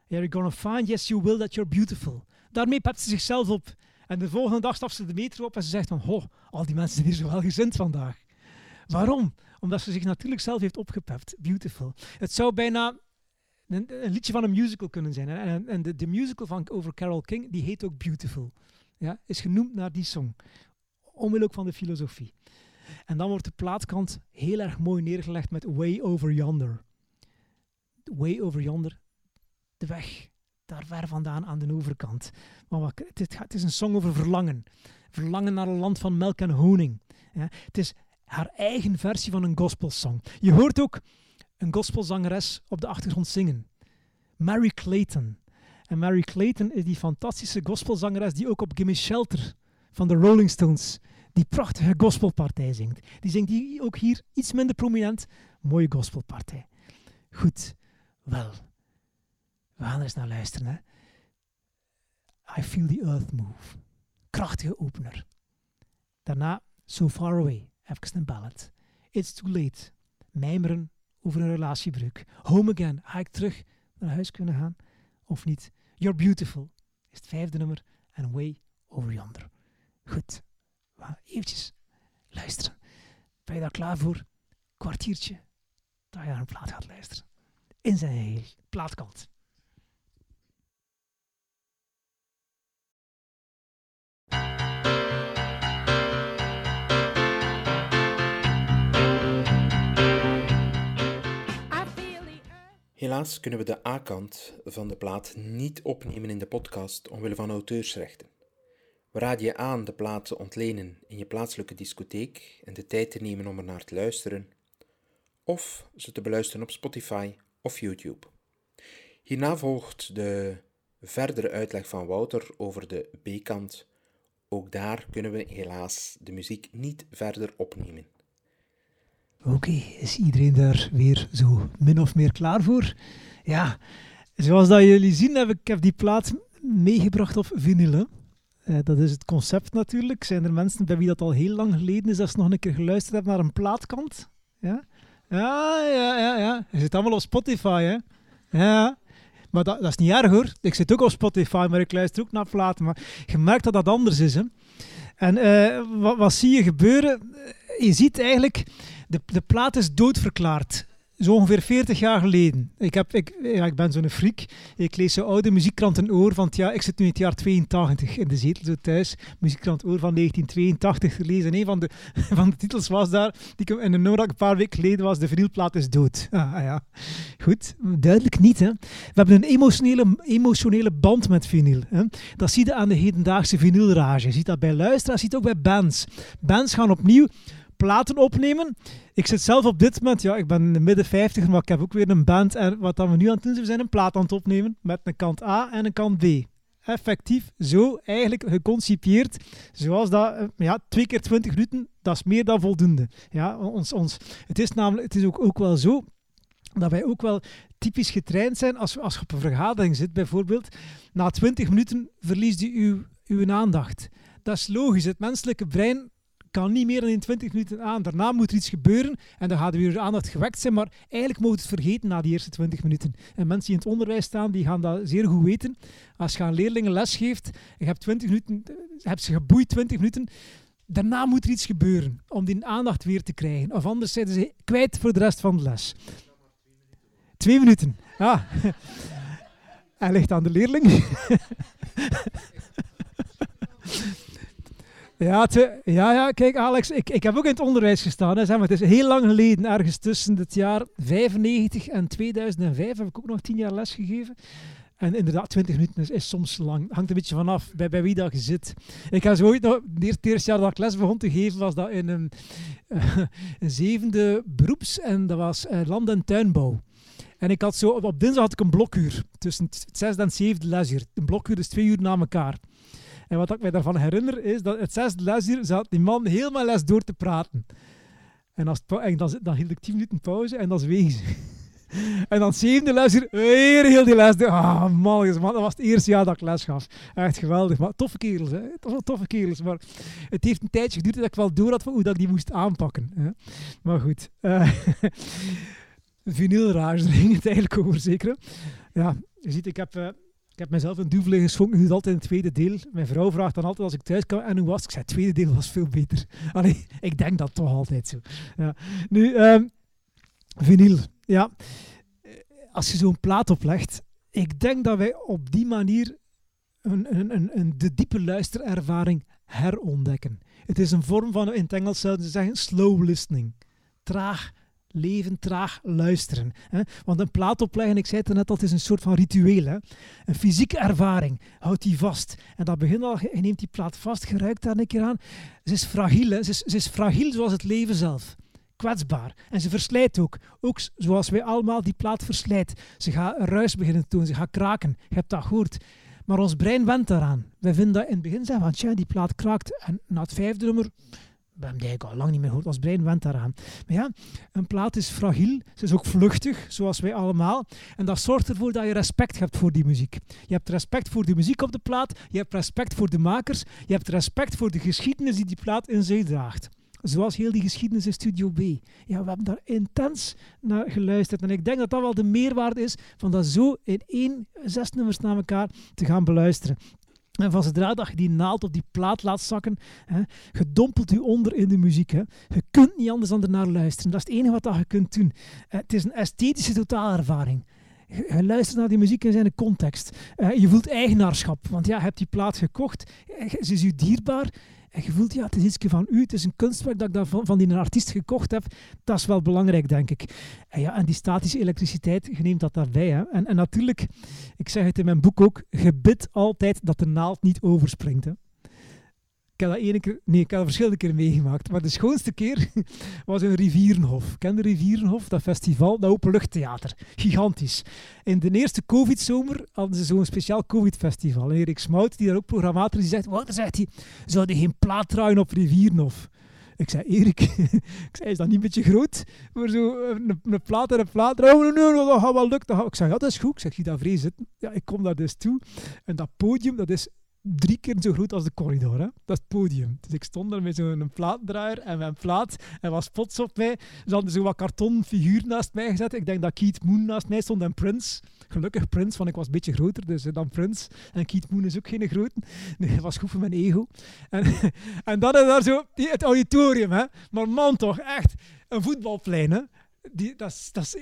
B: You're gonna find, yes you will, that you're beautiful. Daarmee pept ze zichzelf op. En de volgende dag stapt ze de metro op en ze zegt van, oh, al die mensen zijn hier zo welgezind vandaag. Waarom? Omdat ze zich natuurlijk zelf heeft opgepept. Beautiful. Het zou bijna een, een liedje van een musical kunnen zijn. En, en de, de, musical van, over Carol King, die heet ook Beautiful. Ja, is genoemd naar die song. Omwille ook van de filosofie. En dan wordt de plaatkant heel erg mooi neergelegd met Way Over Yonder. Way Over Yonder, de weg. Daar ver vandaan aan de overkant. Maar het, het, is een song over verlangen. Verlangen naar een land van melk en honing. Ja, het is haar eigen versie van een gospelsong. Je hoort ook een gospelzangeres op de achtergrond zingen. Mary Clayton. En Mary Clayton is die fantastische gospelzangeres die ook op Gimme Shelter van de Rolling Stones die prachtige gospelpartij zingt. Die zingt die ook hier iets minder prominent. Mooie gospelpartij. Goed, wel. We gaan er eens naar luisteren. Hè. I Feel the Earth Move. Krachtige opener. Daarna So Far Away. Even een ballad. It's Too Late. Mijmeren over een relatiebreuk. Home Again. Ga ik terug naar huis kunnen gaan? Of niet? You're Beautiful is het vijfde nummer. En Way Over Yonder. Goed. We eventjes luisteren. Ben je daar klaar voor? Kwartiertje. Dat je naar een plaat gaat luisteren. In zijn heel plaatkant.
A: Helaas kunnen we de A-kant van de plaat niet opnemen in de podcast omwille van auteursrechten. We raden je aan de plaat te ontlenen in je plaatselijke discotheek en de tijd te nemen om er naar te luisteren, of ze te beluisteren op Spotify of YouTube. Hierna volgt de verdere uitleg van Wouter over de B-kant. Ook daar kunnen we helaas de muziek niet verder opnemen.
B: Oké, is iedereen daar weer zo min of meer klaar voor? Ja, zoals dat jullie zien heb ik heb die plaat meegebracht op vinyl. Uh, dat is het concept natuurlijk. Zijn er mensen bij wie dat al heel lang geleden is dat ze nog een keer geluisterd hebben naar een plaatkant? Ja, ja, ja, ja. ja. Je zit allemaal op Spotify, hè? Ja, maar dat, dat, is niet erg hoor. Ik zit ook op Spotify, maar ik luister ook naar platen. Maar je merkt dat dat anders is, hè? En uh, wat, wat zie je gebeuren? Je ziet eigenlijk de, de plaat is doodverklaard. Zo ongeveer 40 jaar geleden. Ik, heb, ik, ja, ik ben zo'n freak. Ik lees zo oude muziekkranten oor. Want ja, ik zit nu in het jaar 82 in de zetel zo thuis. Muziekkrant oor van 1982 gelezen. En een van de, van de titels was daar, die ik in een dat een paar weken geleden was, de vinylplaat is dood. Ah, ja. Goed, duidelijk niet. Hè. We hebben een emotionele, emotionele band met vinyl. Hè. Dat zie je aan de hedendaagse vinylrage. Je ziet dat bij luisteraars, je ziet ook bij bands. Bands gaan opnieuw platen opnemen. Ik zit zelf op dit moment, ja, ik ben in de midden 50, maar ik heb ook weer een band. En wat dan we nu aan het doen zijn, we zijn een plaat aan het opnemen met een kant A en een kant B. Effectief zo eigenlijk geconcipieerd, zoals dat, eh, ja, twee keer 20 minuten, dat is meer dan voldoende. Ja, ons, ons, het is namelijk, het is ook, ook wel zo dat wij ook wel typisch getraind zijn als, als je op een vergadering zit bijvoorbeeld. Na 20 minuten verliest u uw, uw aandacht. Dat is logisch. Het menselijke brein kan niet meer dan in 20 minuten aan. Daarna moet er iets gebeuren en dan gaat er weer aandacht gewekt zijn. Maar eigenlijk moet het vergeten na die eerste 20 minuten. En mensen die in het onderwijs staan, die gaan dat zeer goed weten. Als je aan leerlingen les geeft, je hebt 20 minuten, hebt ze geboeid 20 minuten, daarna moet er iets gebeuren om die aandacht weer te krijgen. Of anders zijn ze kwijt voor de rest van de les. Twee minuten. Ja. Hij ligt aan de leerling. Ja, ja, ja, kijk Alex, ik, ik heb ook in het onderwijs gestaan. Hè, zeg maar, het is heel lang geleden, ergens tussen het jaar 95 en 2005 heb ik ook nog tien jaar les gegeven. En inderdaad, 20 minuten is, soms lang. Hangt een beetje vanaf bij, bij wie dat je zit. Ik heb zo ooit nog, het eerste jaar dat ik les begon te geven, was dat in een, zevende beroeps. En dat was uh, land- en tuinbouw. En ik had zo, op dinsdag had ik een blokuur. Tussen het zesde en het zevende lesuur. Een blokuur is twee uur na elkaar. En wat ik mij daarvan herinner is dat het zesde lesuur zat die man helemaal les door te praten. En, als dan, dan hield ik tien minuten pauze en dan zweeg ze. En dan zevende lesuur, weer heel die les. Ah, man, dat was het eerste jaar dat ik les gaf. Echt geweldig. Maar toffe kerels, hè. Toffe kerels. Maar het heeft een tijdje geduurd dat ik wel door had van hoe dat ik die moest aanpakken. Hè. Maar goed. Uh, vinylrage, daar ging het eigenlijk over, zeker. Ja, je ziet, ik heb... Uh, ik heb mezelf een duvel geschonken, nu altijd in het tweede deel. Mijn vrouw vraagt dan altijd als ik thuis kan en hoe was Ik zei, het tweede deel was veel beter. Allee, ik denk dat toch altijd zo. Ja. Nu, um, vinyl. Ja, als je zo'n plaat oplegt, ik denk dat wij op die manier een, een, een, een, de diepe luisterervaring herontdekken. Het is een vorm van, in het Engels zouden ze zeggen, slow listening. Traag leven, traag luisteren. Hè? Want een plaat opleggen, ik zei het net het is een soort van ritueel. Hè? Een fysieke ervaring. Houd die vast. En dat begint al, je neemt die plaat vast, je ruikt daar een keer aan. Ze is fragiel? Ze, is, ze is fragiel zoals het leven zelf kwetsbaar. En ze verslijt ook. Ook zoals wij allemaal die plaat verslijt. Ze gaat ruis beginnen doen, ze gaat kraken. Je hebt dat gehoord. Maar ons brein went daaraan. Wij vinden dat in het begin zeggen van, die plaat kraakt. En na het vijfde nummer, we hebben die al lang niet meer gehoord. Ons brein went daaraan. Maar ja, een plaat is fragiel. Ze is ook vluchtig, zoals wij allemaal. En dat zorgt ervoor dat je respect hebt voor die muziek. Je hebt respect voor de muziek op de plaat. Je hebt respect voor de makers. Je hebt respect voor de geschiedenis die die plaat in zich draagt. Zoals heel die geschiedenis in Studio B. Ja, we hebben daar intens naar geluisterd. En ik denk dat dat wel de meerwaarde is van dat zo in één, zes nummers na elkaar te gaan beluisteren. En van zodra dat je die naald op die plaat laat zakken, hè, je dompelt u onder in de muziek. Hè. Je kunt niet anders dan ernaar luisteren. Dat is het enige wat dat je kunt doen. Uh, het is een esthetische totaalervaring. Je, luistert naar die muziek in zijn context. Uh, je voelt eigenaarschap, want ja, je hebt die plaat gekocht. Ze is u dierbaar. En je voelt, ja, het is iets van u, het is een kunstwerk dat ik daarvan, van die artiest gekocht heb. Dat is wel belangrijk, denk ik. En ja, en die statische elektriciteit, je neemt dat daarbij. Hè. En, en natuurlijk, ik zeg het in mijn boek ook, gebid altijd dat de naald niet overspringt. Hè heb dat ene keer, nee, ik heb dat verschillende keren meegemaakt. Maar de schoonste keer was in Rivierenhof. Ken de Rivierenhof? Dat festival, dat openluchttheater. Gigantisch. In de eerste COVID-zomer hadden ze zo'n speciaal COVID-festival. En Erik Smout, die daar ook programmator is, die zegt, wat zegt hij, zouden geen plaat draaien op Rivierenhof? Ik zei, Erik, ik zei, is dat niet een beetje groot? Voor zo een, een plaat en een plaat. Oh, nee, nee, dat gaat wel lukken. Ik zei, ja, dat is goed. Ik zeg, dat vrees zitten. Ja, ik kom daar dus toe. En dat podium, dat is drie keer zo groot als de corridor. Hè? Dat is het podium. Dus ik stond daar met zo'n plaatdraaier en mijn plaat. En was spots op mij. Ze hadden zo wat karton figuur naast mij gezet. Ik denk dat Keith Moon naast mij stond en Prince. Gelukkig Prince, want ik was een beetje groter dus dan Prince. En Keith Moon is ook geen grote. Nee, dat was goed voor mijn ego. En, en dan is daar zo het auditorium. Hè? Maar man toch, echt een voetbalplein. Hè? Die, dat, is, dat is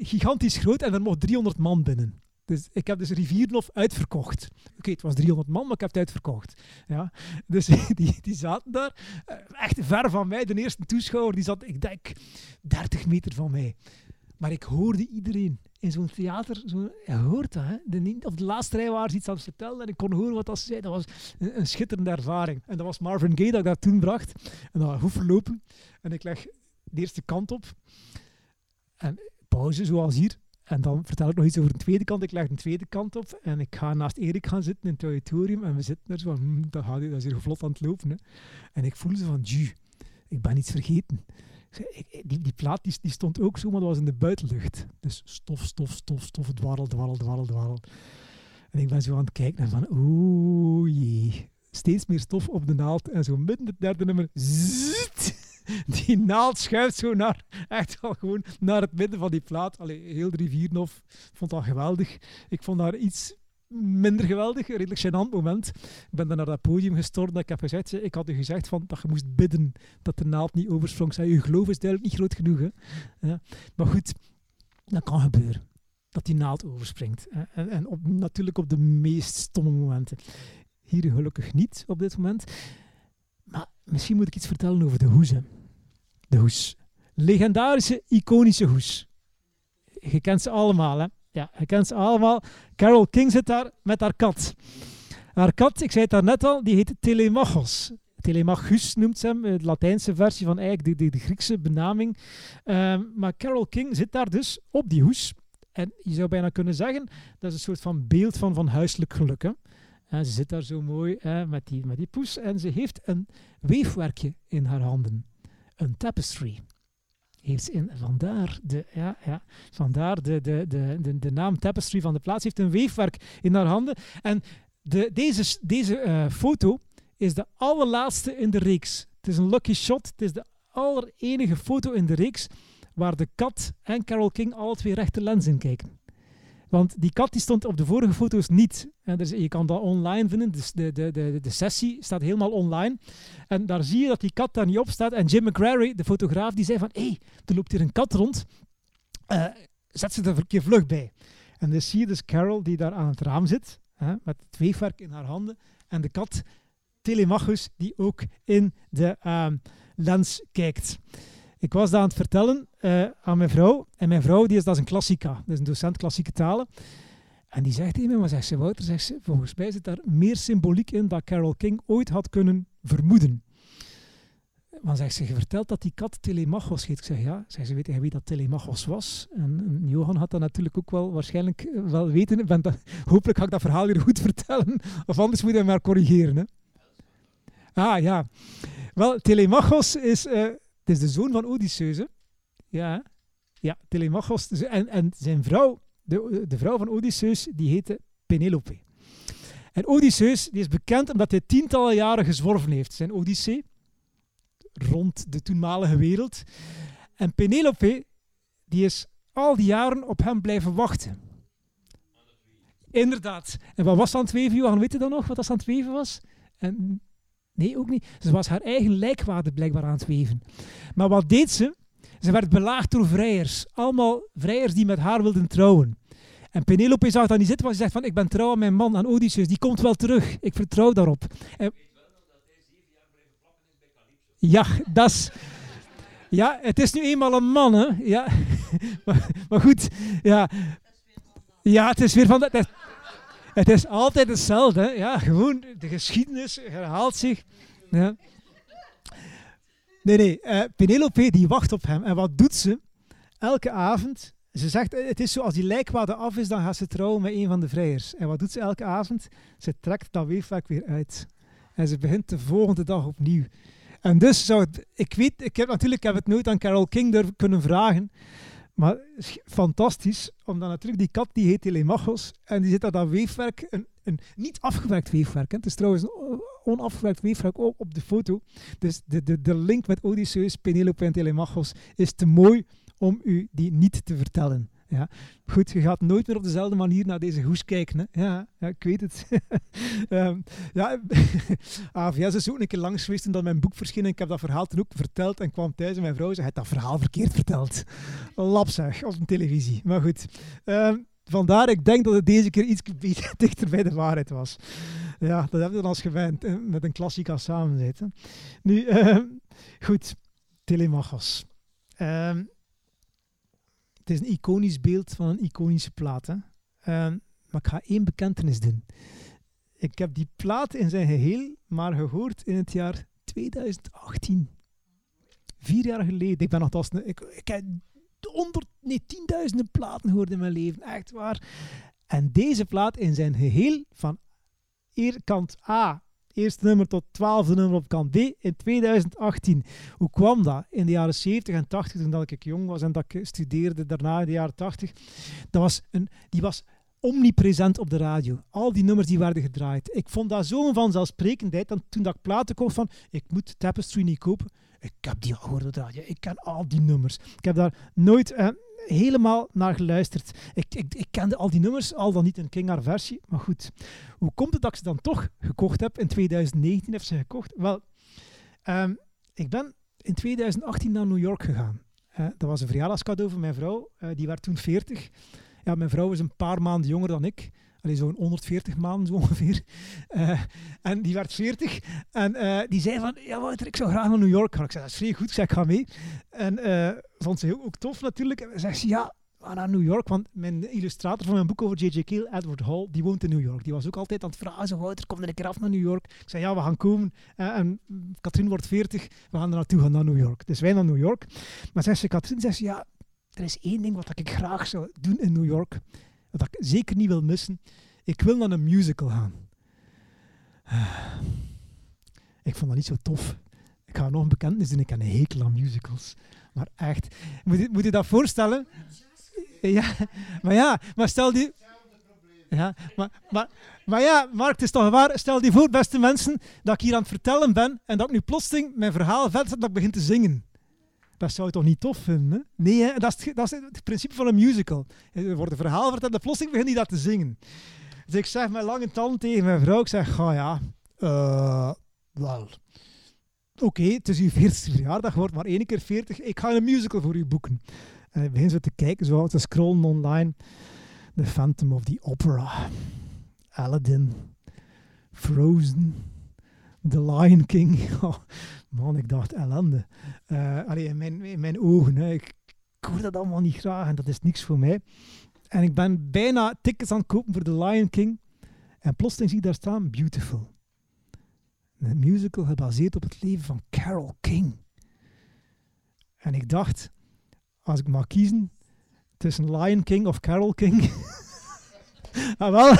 B: gigantisch groot en er mocht 300 man binnen. Dus ik heb dus Rivierlof uitverkocht. Oké, het was 300 man, maar ik heb het uitverkocht. Ja. Dus die, die zaten daar, eh, echt ver van mij. De eerste toeschouwer die zat, ik denk, 30 meter van mij. Maar ik hoorde iedereen in zo'n theater. Zo, je hoort dat, hè? De, op de laatste rij waren ze iets aan het vertellen en ik kon horen wat ze zei. Dat was een, een, schitterende ervaring. En dat was Marvin Gaye dat ik dat toen bracht. En dat goed verlopen. En ik leg de eerste kant op. En pauze, zoals hier. En dan vertel ik nog iets over de tweede kant. Ik leg de tweede kant op en ik ga naast Erik gaan zitten in het auditorium. En we zitten er zo van, hm, dat, gaat, dat is hier vlot aan het lopen. Hè. En ik voel ze van, ju, ik ben iets vergeten. Die, die plaat die, die, stond ook zo, maar dat was in de buitenlucht. Dus stof, stof, stof, stof, dwarrel, dwarrel, dwarrel, dwarrel. En ik ben zo aan het kijken en van, jee. Steeds meer stof op de naald. En zo midden het derde nummer, die naald schuift zo naar, echt wel gewoon naar het midden van die plaat. Allee, heel de Rivierenhof vond dat geweldig. Ik vond daar iets minder geweldig, een redelijk gênant moment. Ik ben dan naar dat podium gestorven ik heb gezegd, ik had u gezegd van, dat je moest bidden dat de naald niet oversprong. Zei, uw geloof is duidelijk niet groot genoeg. Hè? Ja. Maar goed, dat kan gebeuren. Dat die naald overspringt. En, en op, natuurlijk op de meest stomme momenten. Hier gelukkig niet op dit moment. Misschien moet ik iets vertellen over de hoes. De hoes. Legendarische, iconische hoes. Je kent ze allemaal, hè? Ja, je kent ze allemaal. Carol King zit daar met haar kat. Haar kat, ik zei het daarnet al, die heet Telemachos. Telemachus noemt ze hem, de Latijnse versie van eigenlijk de, de, Griekse benaming. Ehm, maar Carol King zit daar dus op die hoes. En je zou bijna kunnen zeggen, dat is een soort van beeld van, van huiselijk geluk. Hè? Ze zit daar zo mooi hè, met, die, met die poes en ze heeft een weefwerkje in haar handen. Een tapestry. Heeft in, vandaar de, ja, ja, vandaar de, de, de, de, de naam tapestry van de plaats. heeft een weefwerk in haar handen. En de, deze, deze uh, foto is de allerlaatste in de reeks. Het is een lucky shot. Het is de allerenige foto in de reeks waar de kat en Carol King alle twee rechte lens in kijken. Want die kat die stond op de vorige foto's niet. Dus je kan dat online vinden. Dus de, de, de, de sessie staat helemaal online. En daar zie je dat die kat daar niet op staat. En Jim McCrary, de fotograaf, die zei van... Hé, hey, er loopt hier een kat rond. Uh, zet ze er een keer vlug bij. En dan zie je dus Carol die daar aan het raam zit. Hè, met het weefwerk in haar handen. En de kat Telemachus die ook in de uh, lens kijkt. Ik was dat aan het vertellen uh, aan mijn vrouw. En mijn vrouw, die is, dat is een klassica. Dat is een docent klassieke talen. En die zegt tegen mij, maar zegt ze, Wouter, zegt ze, volgens mij zit daar meer symboliek in dan Carol King ooit had kunnen vermoeden. Maar zegt ze, je vertelt dat die kat Telemachos heet. Ik zeg, ja. Zeg, ze weet wie dat Telemachos was? En, Johan had dat natuurlijk ook wel waarschijnlijk eh, wel weten. Ben dat, hopelijk ga ik dat verhaal weer goed vertellen. Of anders moet hij maar corrigeren. Hè. Ah, ja. Wel, Telemachos is, uh, het is de zoon van Odysseus. Ja, ja, Telemachos. En, en zijn vrouw, de, de vrouw van Odysseus, die heette Penelope. En Odysseus die is bekend omdat hij tientallen jaren gezworven heeft. Zijn Odyssee rond de toenmalige wereld. En Penelope, die is al die jaren op hem blijven wachten. Inderdaad. En wat was aan het weven, Johan? Weet je dan nog wat dat aan het weven was? En, nee, ook niet. Ze was haar eigen lijkwade blijkbaar aan het weven. Maar wat deed ze? Ze werd belaagd door vrijers. Allemaal vrijers die met haar wilden trouwen. En Penelope zag dat niet zitten, want ze zegt van, ik ben trouw aan mijn man, aan Odysseus. Die komt wel terug. Ik vertrouw daarop. En, ja, dat is... Ja, het is nu eenmaal een man, hè. Ja. maar, maar, goed, ja. Ja, het is weer van... Het, het is altijd hetzelfde. Ja, gewoon, de geschiedenis herhaalt zich. Ja. Nee, nee, uh, Penelope die wacht op hem. En wat doet ze? Elke avond, ze zegt, het is zo, als die lijkwade af is, dan gaat ze trouwen met een van de vrijers. En wat doet ze elke avond? Ze trekt dat weefwerk weer uit. En ze begint de volgende dag opnieuw. En dus zou het, ik weet, ik heb natuurlijk ik heb het nooit aan Carol King durven kunnen vragen, maar fantastisch, omdat natuurlijk die kat die heet Telemachos en die zit daar dat weefwerk, een, een niet afgewerkt weefwerk. Hè. Het is trouwens een onafgewerkt weefwerk op, op de foto. Dus de, de, de link met Odysseus, Penelope en Telemachos is te mooi om u die niet te vertellen. Ja. Goed, je gaat nooit meer op dezelfde manier naar deze hoes kijken. Hè? Ja, ja, ik weet het. um, ja, AVS is ook een keer langs geweest toen mijn boek verscheen. En ik heb dat verhaal toen ook verteld en kwam thuis en mijn vrouw zei, hij dat verhaal verkeerd verteld. Lap zeg, op een televisie. Maar goed, um, vandaar ik denk dat het deze keer iets dichter bij de waarheid was. Ja, dat hebben we dan als gewend met een klassica samen zitten. Nu, um, goed, Telemachos. Het is een iconisch beeld van een iconische plaat. Ehm, maar ik ga één bekentenis doen. Ik heb die plaat in zijn geheel maar gehoord in het jaar 2018. Vier jaar geleden. Ik ben nog ik, ik heb honderd, nee, tienduizenden platen gehoord in mijn leven. Echt waar. En deze plaat in zijn geheel van kant A Eerste nummer tot twaalfde nummer op kant D in 2018. Hoe kwam dat? In de jaren 70 en 80, toen dat ik jong was en dat ik studeerde, daarna in de jaren 80, dat was een, die was omnipresent op de radio. Al die nummers die werden gedraaid. Ik vond dat zo'n vanzelfsprekendheid. Dan, toen dat ik platen kocht van, ik moet Tapestry niet kopen. Ik heb die al gehoord op de radio. Ik ken al die nummers. Ik heb daar nooit... Eh, helemaal naar geluisterd. Ik, ik, ik kende al die nummers, al dan niet een King versie. Maar goed, hoe komt het dat ik ze dan toch gekocht heb? In 2019 heb ze gekocht. Wel, ehm, ik ben in 2018 naar New York gegaan. Uh, dat was een verjaardagscadeau van mijn vrouw. Uh, die werd toen 40. Ja, mijn vrouw is een paar maanden jonger dan ik zo'n 140 maanden zo ongeveer. Uh, en die werd 40. En uh, die zei van, ja Wouter, ik zou graag naar New York gaan. Ik zei, dat is vrij goed. Ik zei, ik ga mee. En uh, vond ze ook tof natuurlijk. En zegt ze, ja, naar New York. Want mijn illustrator van mijn boek over J.J. Keel, Edward Hall, die woont in New York. Die was ook altijd aan het vragen, Wouter, kom er een keer af naar New York. Ik zei, ja, we gaan komen. en Katrien wordt 40, we gaan er naartoe gaan naar New York. Dus wij naar New York. Maar zegt ze, Katrien, zegt ze, ja, er is één ding wat ik graag zou doen in New York. Wat ik zeker niet wil missen. Ik wil naar een musical gaan. Ik vond dat niet zo tof. Ik ga nog een bekentenis doen. Ik heb een hekel aan musicals. Maar echt. Moet je, moet je dat voorstellen? Ja, maar ja, maar stel die... Ja, maar, maar, maar ja, Mark, het is toch waar. Stel die voor, beste mensen, dat ik hier aan het vertellen ben en dat ik nu plotseling mijn verhaal verder dat ik begin te zingen. Dat zou je toch niet tof vinden? Nee, hè? Dat, is, dat is het principe van een musical. Er wordt een verhaal verteld en plotseling begint hij dat te zingen. Dus ik zeg met lange tand tegen mijn vrouw, ik zeg, ga ja, uh, wel, oké, het is uw 40 verjaardag, wordt maar één keer 40, ik ga een musical voor u boeken. En ik begin zo te kijken, zo te scrollen online. The Phantom of the Opera, Aladdin, Frozen, The Lion King. Oh, man, ik dacht ellende. Uh, allee, in, mijn, mijn ogen. Hè. Ik, ik hoor dat allemaal niet graag en dat is niks voor mij. En ik ben bijna tickets aan het kopen voor The Lion King. En plotseling zie ik daar staan Beautiful. Een musical gebaseerd op het leven van Carol King. En ik dacht, als ik mag kiezen tussen Lion King of Carol King. ah, wel,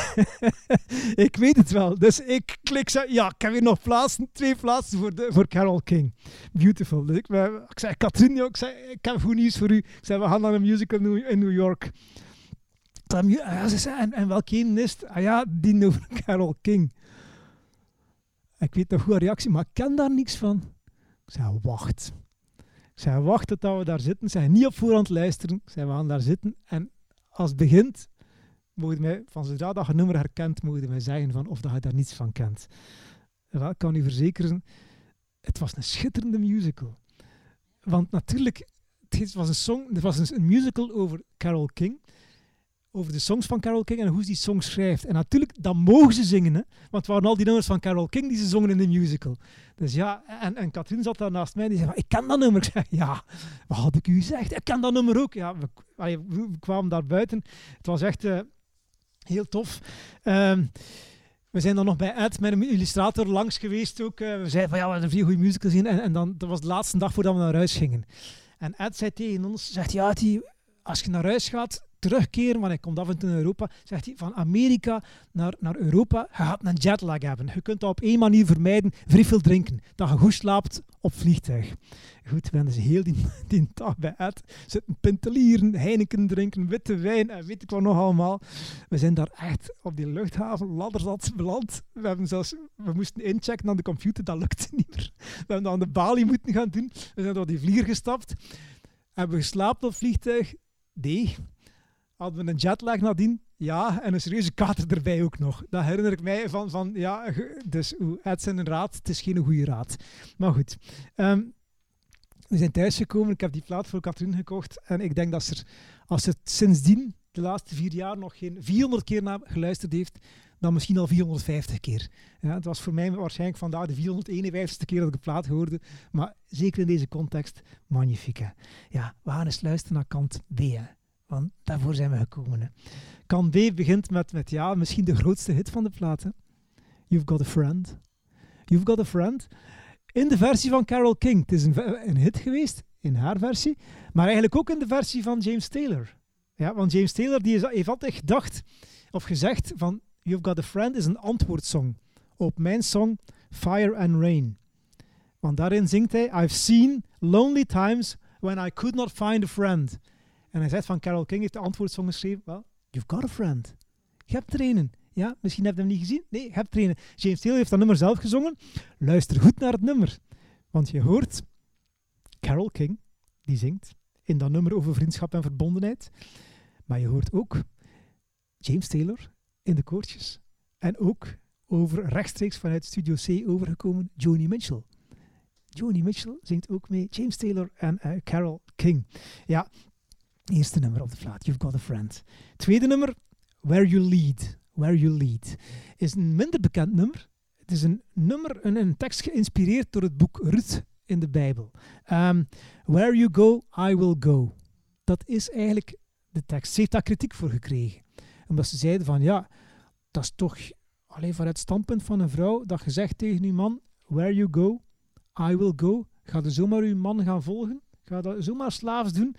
B: ik weet het wel. Dus ik klik zo, ja, ik heb hier nog plaatsen, twee plaatsen voor, de, voor Carol King. Beautiful. Dus ik, ik zei, Katrien, ik, zei, ik heb goed nieuws voor u. Ik zei, we gaan naar een musical in New York. Ja, ze zei, en, en welke een? Ah ja, die over Carol King. Ik weet nog goede reactie, maar ik ken daar niks van. Ik zei, wacht. Ik zei, wacht tot we daar zitten. Ik zei, niet op voorhand luisteren. Zei, we gaan daar zitten. En als het begint, mogen mij, van zodra dat je nummer herkent, mogen mij zeggen van of dat je daar niets van kent. Wel, ik kan u verzekeren, het was een schitterende musical. Want natuurlijk, het was een, song, het was een musical over Carol King over de songs van Carol King en hoe ze die songs schrijft. En natuurlijk, dan mogen ze zingen, hè? want het waren al die nummers van Carol King die ze zongen in de musical. Dus ja, en, en Katrien zat daar naast mij en die zei, ik ken dat nummer. Ja, wat had ik u gezegd? Ik ken dat nummer ook. Ja, we, kwamen daar buiten. Het was echt uh, heel tof. Um, we zijn dan nog bij Ed een illustrator langs geweest ook. Uh, we zeiden van ja, we hebben een goede musical zien. En, en dan, dat was de laatste dag voordat we naar huis gingen. En Ed zei tegen ons, zegt ja, die, als je naar huis gaat, terugkeren, want hij komt af en toe in Europa, zegt hij van Amerika naar, naar Europa, je gaat een jetlag hebben. Je kunt dat op één manier vermijden, vrij veel drinken. Dat je goed slaapt op vliegtuig. Goed, we hebben dus heel die, die dag bij Ed zitten pintelieren, Heineken drinken, witte wijn en weet ik wat nog allemaal. We zijn daar echt op die luchthaven ladderzat beland. We, hebben zelfs, we moesten inchecken aan de computer, dat lukte niet meer. We hebben aan de balie moeten gaan doen. We zijn door die vlieger gestapt. Hebben we geslapen op vliegtuig? Nee. Hadden we een jetlag nadien? Ja, en een serieuze kater erbij ook nog. Dat herinner ik mij van, van ja, dus het is een raad, het is geen goede raad. Maar goed, ehm, we zijn thuisgekomen, ik heb die plaat voor Katrien gekocht en ik denk dat ze, als ze sindsdien, de laatste vier jaar, nog geen 400 keer naar geluisterd heeft, dan misschien al 450 keer. Ja, het was voor mij waarschijnlijk vandaag de 451ste keer dat ik de plaat hoorde, maar zeker in deze context, magnifique. Ja, we gaan eens luisteren naar kant B. Want daarvoor zijn we gekomen. Hè. Kant B begint met, met ja, misschien de grootste hit van de plaat. You've Got a Friend. You've Got a Friend. In de versie van Carole King. Het is een, een hit geweest, in haar versie. Maar eigenlijk ook in de versie van James Taylor. Ja, want James Taylor die is, heeft altijd gedacht, of gezegd, van You've Got a Friend is een antwoordsong op mijn song Fire and Rain. Want daarin zingt hij, I've seen lonely times when I could not find a friend. En hij zegt van Carol King heeft de antwoordsong geschreven. Well, you've got a friend. Je hebt trainen. Ja, misschien heb je hem niet gezien. Nee, je hebt trainen. James Taylor heeft dat nummer zelf gezongen. Luister goed naar het nummer. Want je hoort Carol King, die zingt in dat nummer over vriendschap en verbondenheid. Maar je hoort ook James Taylor in de koortjes. En ook over rechtstreeks vanuit Studio C overgekomen Joni Mitchell. Joni Mitchell zingt ook mee, James Taylor en uh, Carol King. Ja, Eerste nummer op de plaat, You've Got a Friend. Tweede nummer, Where You Lead. Where You Lead. Is een minder bekend nummer. Het is een nummer, een, tekst geïnspireerd door het boek Ruth in de Bijbel. Um, Where You Go, I Will Go. Dat is eigenlijk de tekst. Ze heeft daar kritiek voor gekregen. Omdat ze zeiden van, ja, dat is toch alleen vanuit het standpunt van een vrouw dat je zegt tegen je man, where you go, I will go. Ga je zomaar uw man gaan volgen? Ga dat zomaar slaafs doen?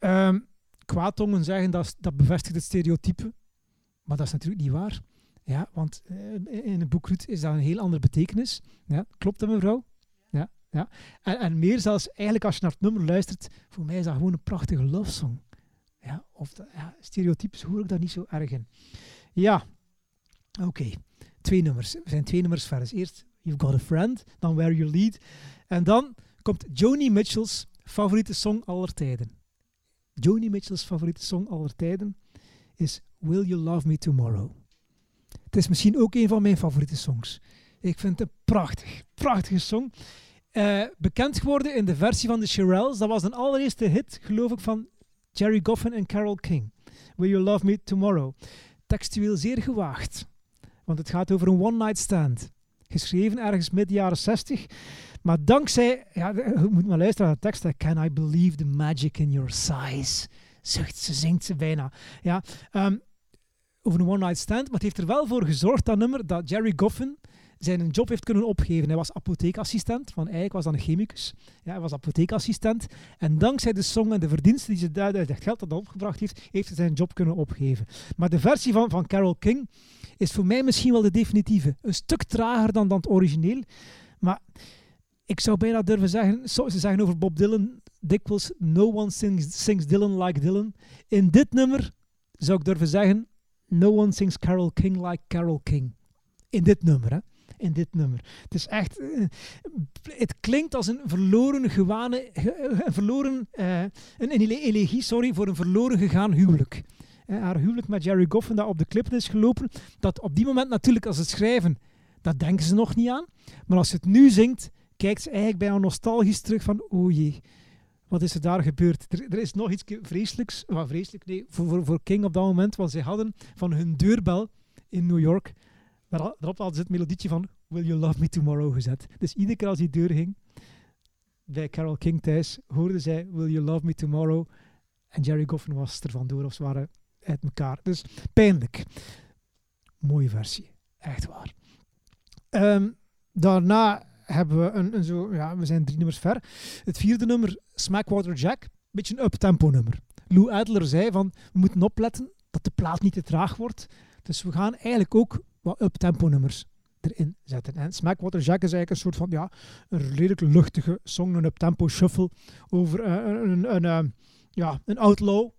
B: Um, kwaadtongen zeggen dat, dat bevestigt het stereotype, maar dat is natuurlijk niet waar. Ja, want uh, in het boek is dat een heel andere betekenis. Ja, klopt dat mevrouw? Ja, ja. En, en, meer zelfs, eigenlijk als je naar het nummer luistert, voor mij is dat gewoon een prachtige love song. Ja, of dat, ja, stereotypes hoor ik daar niet zo erg in. Ja, oké. Twee nummers. We zijn twee nummers verder. Eerst You've Got a Friend, dan Where You Lead. En dan komt Joni Mitchell's favoriete song aller tijden. Joni Mitchell's favoriete song aller tijden is Will You Love Me Tomorrow. Het is misschien ook een van mijn favoriete songs. Ik vind het prachtig, prachtige song. Uh, bekend geworden in de versie van de Shirelles. Dat was een allereerste hit, geloof ik, van Jerry Goffin en Carole King. Will You Love Me Tomorrow. Textueel zeer gewaagd. Want het gaat over een one-night stand. geschreven ergens midden jaren 60. Maar dankzij, ja, je moet maar luisteren naar de tekst, Can I believe the magic in your sighs? Zucht ze, zingt ze bijna. Ja, ehm, over een one-night stand, maar het heeft er wel voor gezorgd, dat nummer, dat Jerry Goffin zijn job heeft kunnen opgeven. Hij was apotheekassistent, van eigenlijk was dan een chemicus. Ja, hij was apotheekassistent. En dankzij de song en de verdiensten die ze duiden uit het geld dat opgebracht heeft, heeft hij zijn job kunnen opgeven. Maar de versie van, van Carol King is voor mij misschien wel de definitieve. Een stuk trager dan, dan het origineel. Maar ik zou bijna durven zeggen, ze zeggen over Bob Dylan dikwijls, no one sings, sings Dylan like Dylan. In dit nummer zou ik durven zeggen, no one sings Carol King like Carol King. In dit nummer, hè in dit nummer. Het is echt, uh, het klinkt als een verloren gewane, een verloren, uh, een, elegie, sorry, voor een verloren gegaan huwelijk. Haar huwelijk met Jerry Goffin dat op de clip is gelopen, dat op die moment natuurlijk als het schrijven, dat denken ze nog niet aan. Maar als ze het nu zingt, kijkt ze eigenlijk bijna nostalgisch terug van, jee, wat is er daar gebeurd? Er, is nog iets vreselijks, wat vreselijk, nee, voor, voor, King op dat moment, want ze hadden van hun deurbel in New York maar daarop hadden ze het melodietje van Will You Love Me Tomorrow gezet. Dus iedere keer als die deur ging, bij Carol King thuis, hoorden zij Will You Love Me Tomorrow. En Jerry Goffin was er vandoor, of ze waren uit elkaar. Dus pijnlijk. Mooie versie. Echt waar. Um, daarna hebben we een, een, zo, ja, we zijn drie nummers ver. Het vierde nummer, Smackwater Jack, beetje een uptempo nummer. Lou Adler zei van, we moeten opletten dat de plaat niet te traag wordt. Dus we gaan eigenlijk ook wat up-tempo nummers erin zetten. En Smackwater Jack is eigenlijk een soort van, ja, een redelijk luchtige song, een up-tempo shuffle over uh, een, een, uh, ja, een outlaw.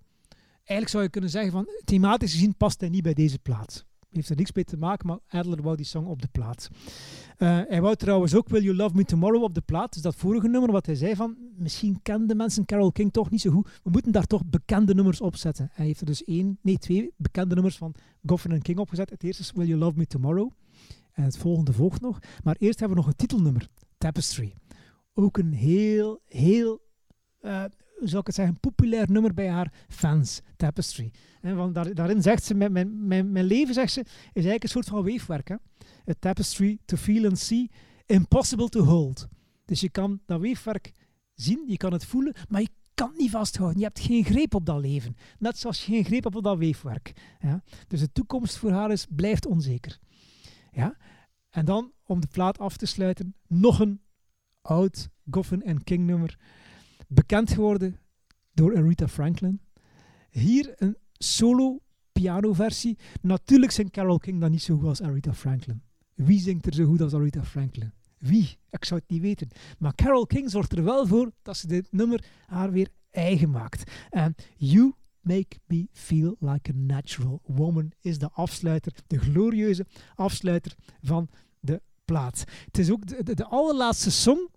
B: Eigenlijk zou je kunnen zeggen van, thematisch gezien past hij niet bij deze plaat. Heeft er niks mee te maken, maar Adler wou die song op de plaat. Uh, hij wou trouwens ook Will You Love Me Tomorrow op de plaat. Dus dat vorige nummer wat hij zei van, misschien kenden mensen Carol King toch niet zo goed. We moeten daar toch bekende nummers op zetten. Hij heeft er dus één, nee twee bekende nummers van Goffin en King opgezet. Het eerste is Will You Love Me Tomorrow. En het volgende volgt nog. Maar eerst hebben we nog een titelnummer, Tapestry. Ook een heel, heel uh, hoe zou ik het zeggen, populair nummer bij haar fans, Tapestry. Want daar, daarin zegt ze, mijn, mijn, mijn, mijn leven, zegt ze, is eigenlijk een soort van weefwerk. Hè? A tapestry to feel and see, impossible to hold. Dus je kan dat weefwerk zien, je kan het voelen, maar je kan het niet vasthouden. Je hebt geen greep op dat leven. Net zoals je geen greep hebt op dat weefwerk. Ja? Dus de toekomst voor haar is, blijft onzeker. Ja? En dan, om de plaat af te sluiten, nog een oud Goffin en King nummer bekend geworden door Aretha Franklin. Hier een solo pianoversie. Natuurlijk zingt Carole King dan niet zo goed als Aretha Franklin. Wie zingt er zo goed als Aretha Franklin? Wie? Ik zou het niet weten. Maar Carole King zorgt er wel voor dat ze dit nummer haar weer eigen maakt. En You Make Me Feel Like a Natural Woman is de afsluiter, de glorieuze afsluiter van de plaat. Het is ook de, de, de allerlaatste song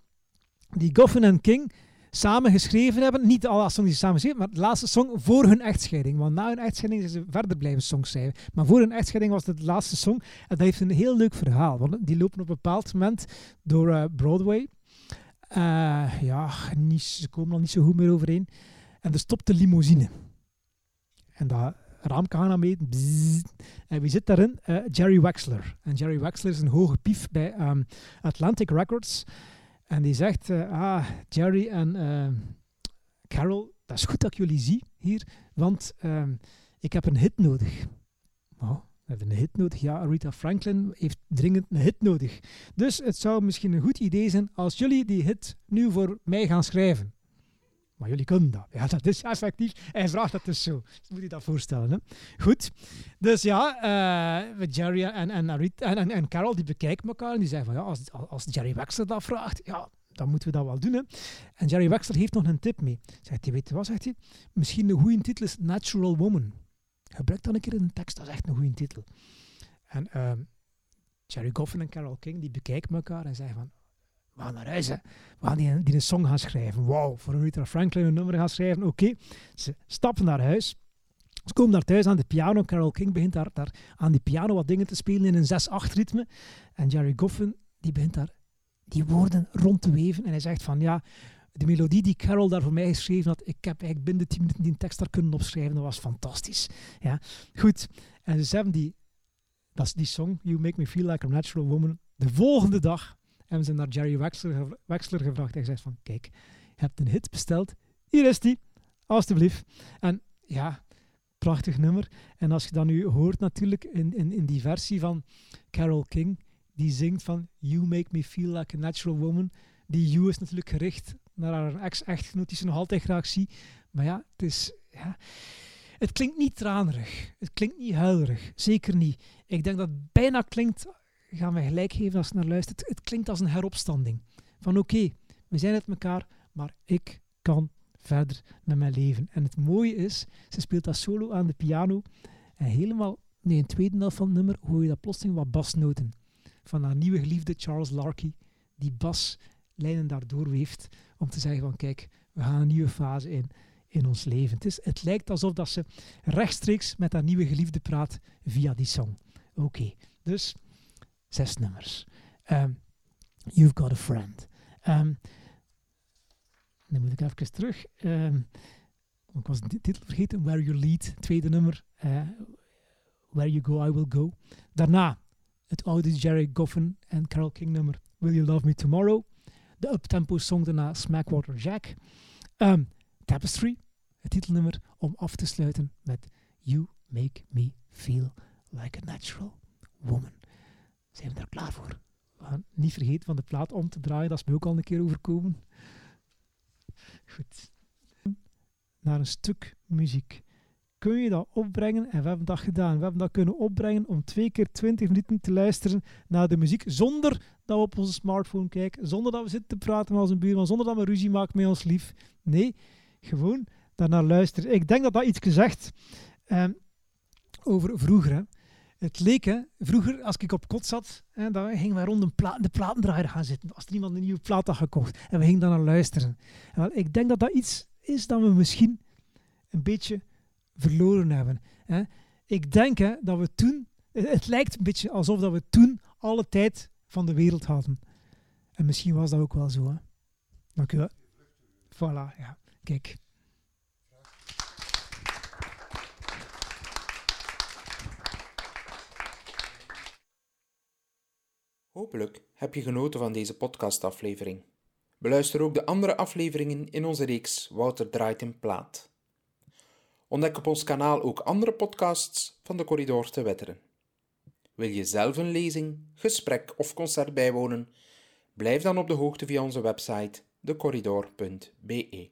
B: die Goffin en King samen geschreven hebben. Niet alle songs die ze samen geschreven, maar de laatste song voor hun echtscheiding. Want na hun echtscheiding zijn ze verder blijven songs schrijven. Maar voor hun echtscheiding was het de laatste song. En dat heeft een heel leuk verhaal. Want die lopen op een bepaald moment door uh, Broadway. Uh, ja, niet, ze komen al niet zo goed meer overeen. En er stopt de limousine. En dat raam kan mee. En wie zit daarin? Uh, Jerry Wexler. En Jerry Wexler is een hoge pief bij um, Atlantic Records. En die zegt, uh, ah, Jerry en uh, Carol, dat is goed dat ik jullie zie hier, want uh, ik heb een hit nodig. Oh, een hit nodig. Ja, Rita Franklin heeft dringend een hit nodig. Dus het zou misschien een goed idee zijn als jullie die hit nu voor mij gaan schrijven. Maar jullie kunnen dat. Ja, dat is effectief. Hij vraagt dat dus zo. Dus moet je dat voorstellen. Hè? Goed. Dus ja, uh, Jerry en, en, en, en, Carol die bekijken elkaar en die zeggen van ja, als, als Jerry Wexler dat vraagt, ja, dan moeten we dat wel doen. Hè? En Jerry Wexler heeft nog een tip mee. Zegt hij, weet je wat, zegt hij? Misschien een goede titel is Natural Woman. Gebruik dan een keer een tekst, dat is echt een goede titel. En uh, Jerry Goffin en Carol King die bekijken elkaar en zeggen van we gaan naar huis. Hè. We gaan die, die een song gaan schrijven. Wauw, voor Aretha Franklin een nummer gaan schrijven. Oké, ze stappen naar huis. Ze komen daar thuis aan de piano. Carol King begint daar, daar aan die piano wat dingen te spelen in een 6-8 ritme. En Jerry Goffin die begint daar die woorden rond te weven. En hij zegt van ja, de melodie die Carol daar voor mij geschreven had, ik heb eigenlijk binnen 10 minuten die tekst daar kunnen opschrijven. Dat was fantastisch. Ja, goed. En ze hebben die, dat is die song, You Make Me Feel Like a Natural Woman, De volgende dag hebben ze naar Jerry Wexler, gevraagd. Hij zegt van, kijk, je hebt een hit besteld. Hier is die, alstublieft. En ja, prachtig nummer. En als je dat nu hoort natuurlijk in, in, in die versie van Carole King, die zingt van You make me feel like a natural woman. Die You is natuurlijk gericht naar haar ex-echtgenoot die ze nog altijd graag ziet. Maar ja, het is... Ja, het klinkt niet tranerig. Het klinkt niet huilerig. Zeker niet. Ik denk dat het bijna klinkt, gaan we gelijk geven als je naar luistert, het klinkt als een heropstanding. Van oké, we zijn het elkaar, maar ik kan verder met mijn leven. En het mooie is, ze speelt dat solo aan de piano en helemaal, nee, een tweede helft van het nummer hoor je dat plotseling wat basnoten van haar nieuwe geliefde Charles Larky, die baslijnen daardoor weeft om te zeggen van kijk, we gaan een nieuwe fase in in ons leven. Het, is, het lijkt alsof dat ze rechtstreeks met haar nieuwe geliefde praat via die song. Oké, dus zes nummers. Um, You've Got a Friend. Um, dan moet ik even terug. Um, ik was de titel vergeten. Where You Lead, tweede nummer. Uh, Where You Go, I Will Go. Daarna het oude Jerry Goffin en Carol King nummer Will You Love Me Tomorrow. De uptempo song daarna Smackwater Jack. Um, Tapestry, het titelnummer om af te sluiten met You Make Me Feel Like a Natural Woman. Zijn we daar klaar voor? Gaan niet vergeten van de plaat om te draaien, dat is me ook al een keer overkomen. Goed. Naar een stuk muziek. Kun je dat opbrengen? En we hebben dat gedaan. We hebben dat kunnen opbrengen om twee keer 20 minuten te luisteren naar de muziek, zonder dat we op onze smartphone kijken, zonder dat we zitten te praten met onze buurman, zonder dat we ruzie maken met ons lief. Nee, gewoon daarnaar luisteren. Ik denk dat dat iets gezegd eh, over vroeger. Hè. Het leek, vroeger als ik op kot zat, hè, dan gingen wij rond een pla de platendraaier gaan zitten. Als er iemand een nieuwe plaat had gekocht. En we gingen dan naar luisteren. En wel, ik denk dat dat iets is dat we misschien een beetje verloren hebben. Hè. Ik denk hè, dat we toen, het lijkt een beetje alsof dat we toen alle tijd van de wereld hadden. En misschien was dat ook wel zo. Hè. Dank u wel. Voilà, ja. Kijk.
A: Hopelijk heb je genoten van deze podcastaflevering. Beluister ook de andere afleveringen in onze reeks Wouter draait in plaat. Ontdek op ons kanaal ook andere podcasts van de Corridor te Wetteren. Wil je zelf een lezing, gesprek of concert bijwonen? Blijf dan op de hoogte via onze website decorridor.be.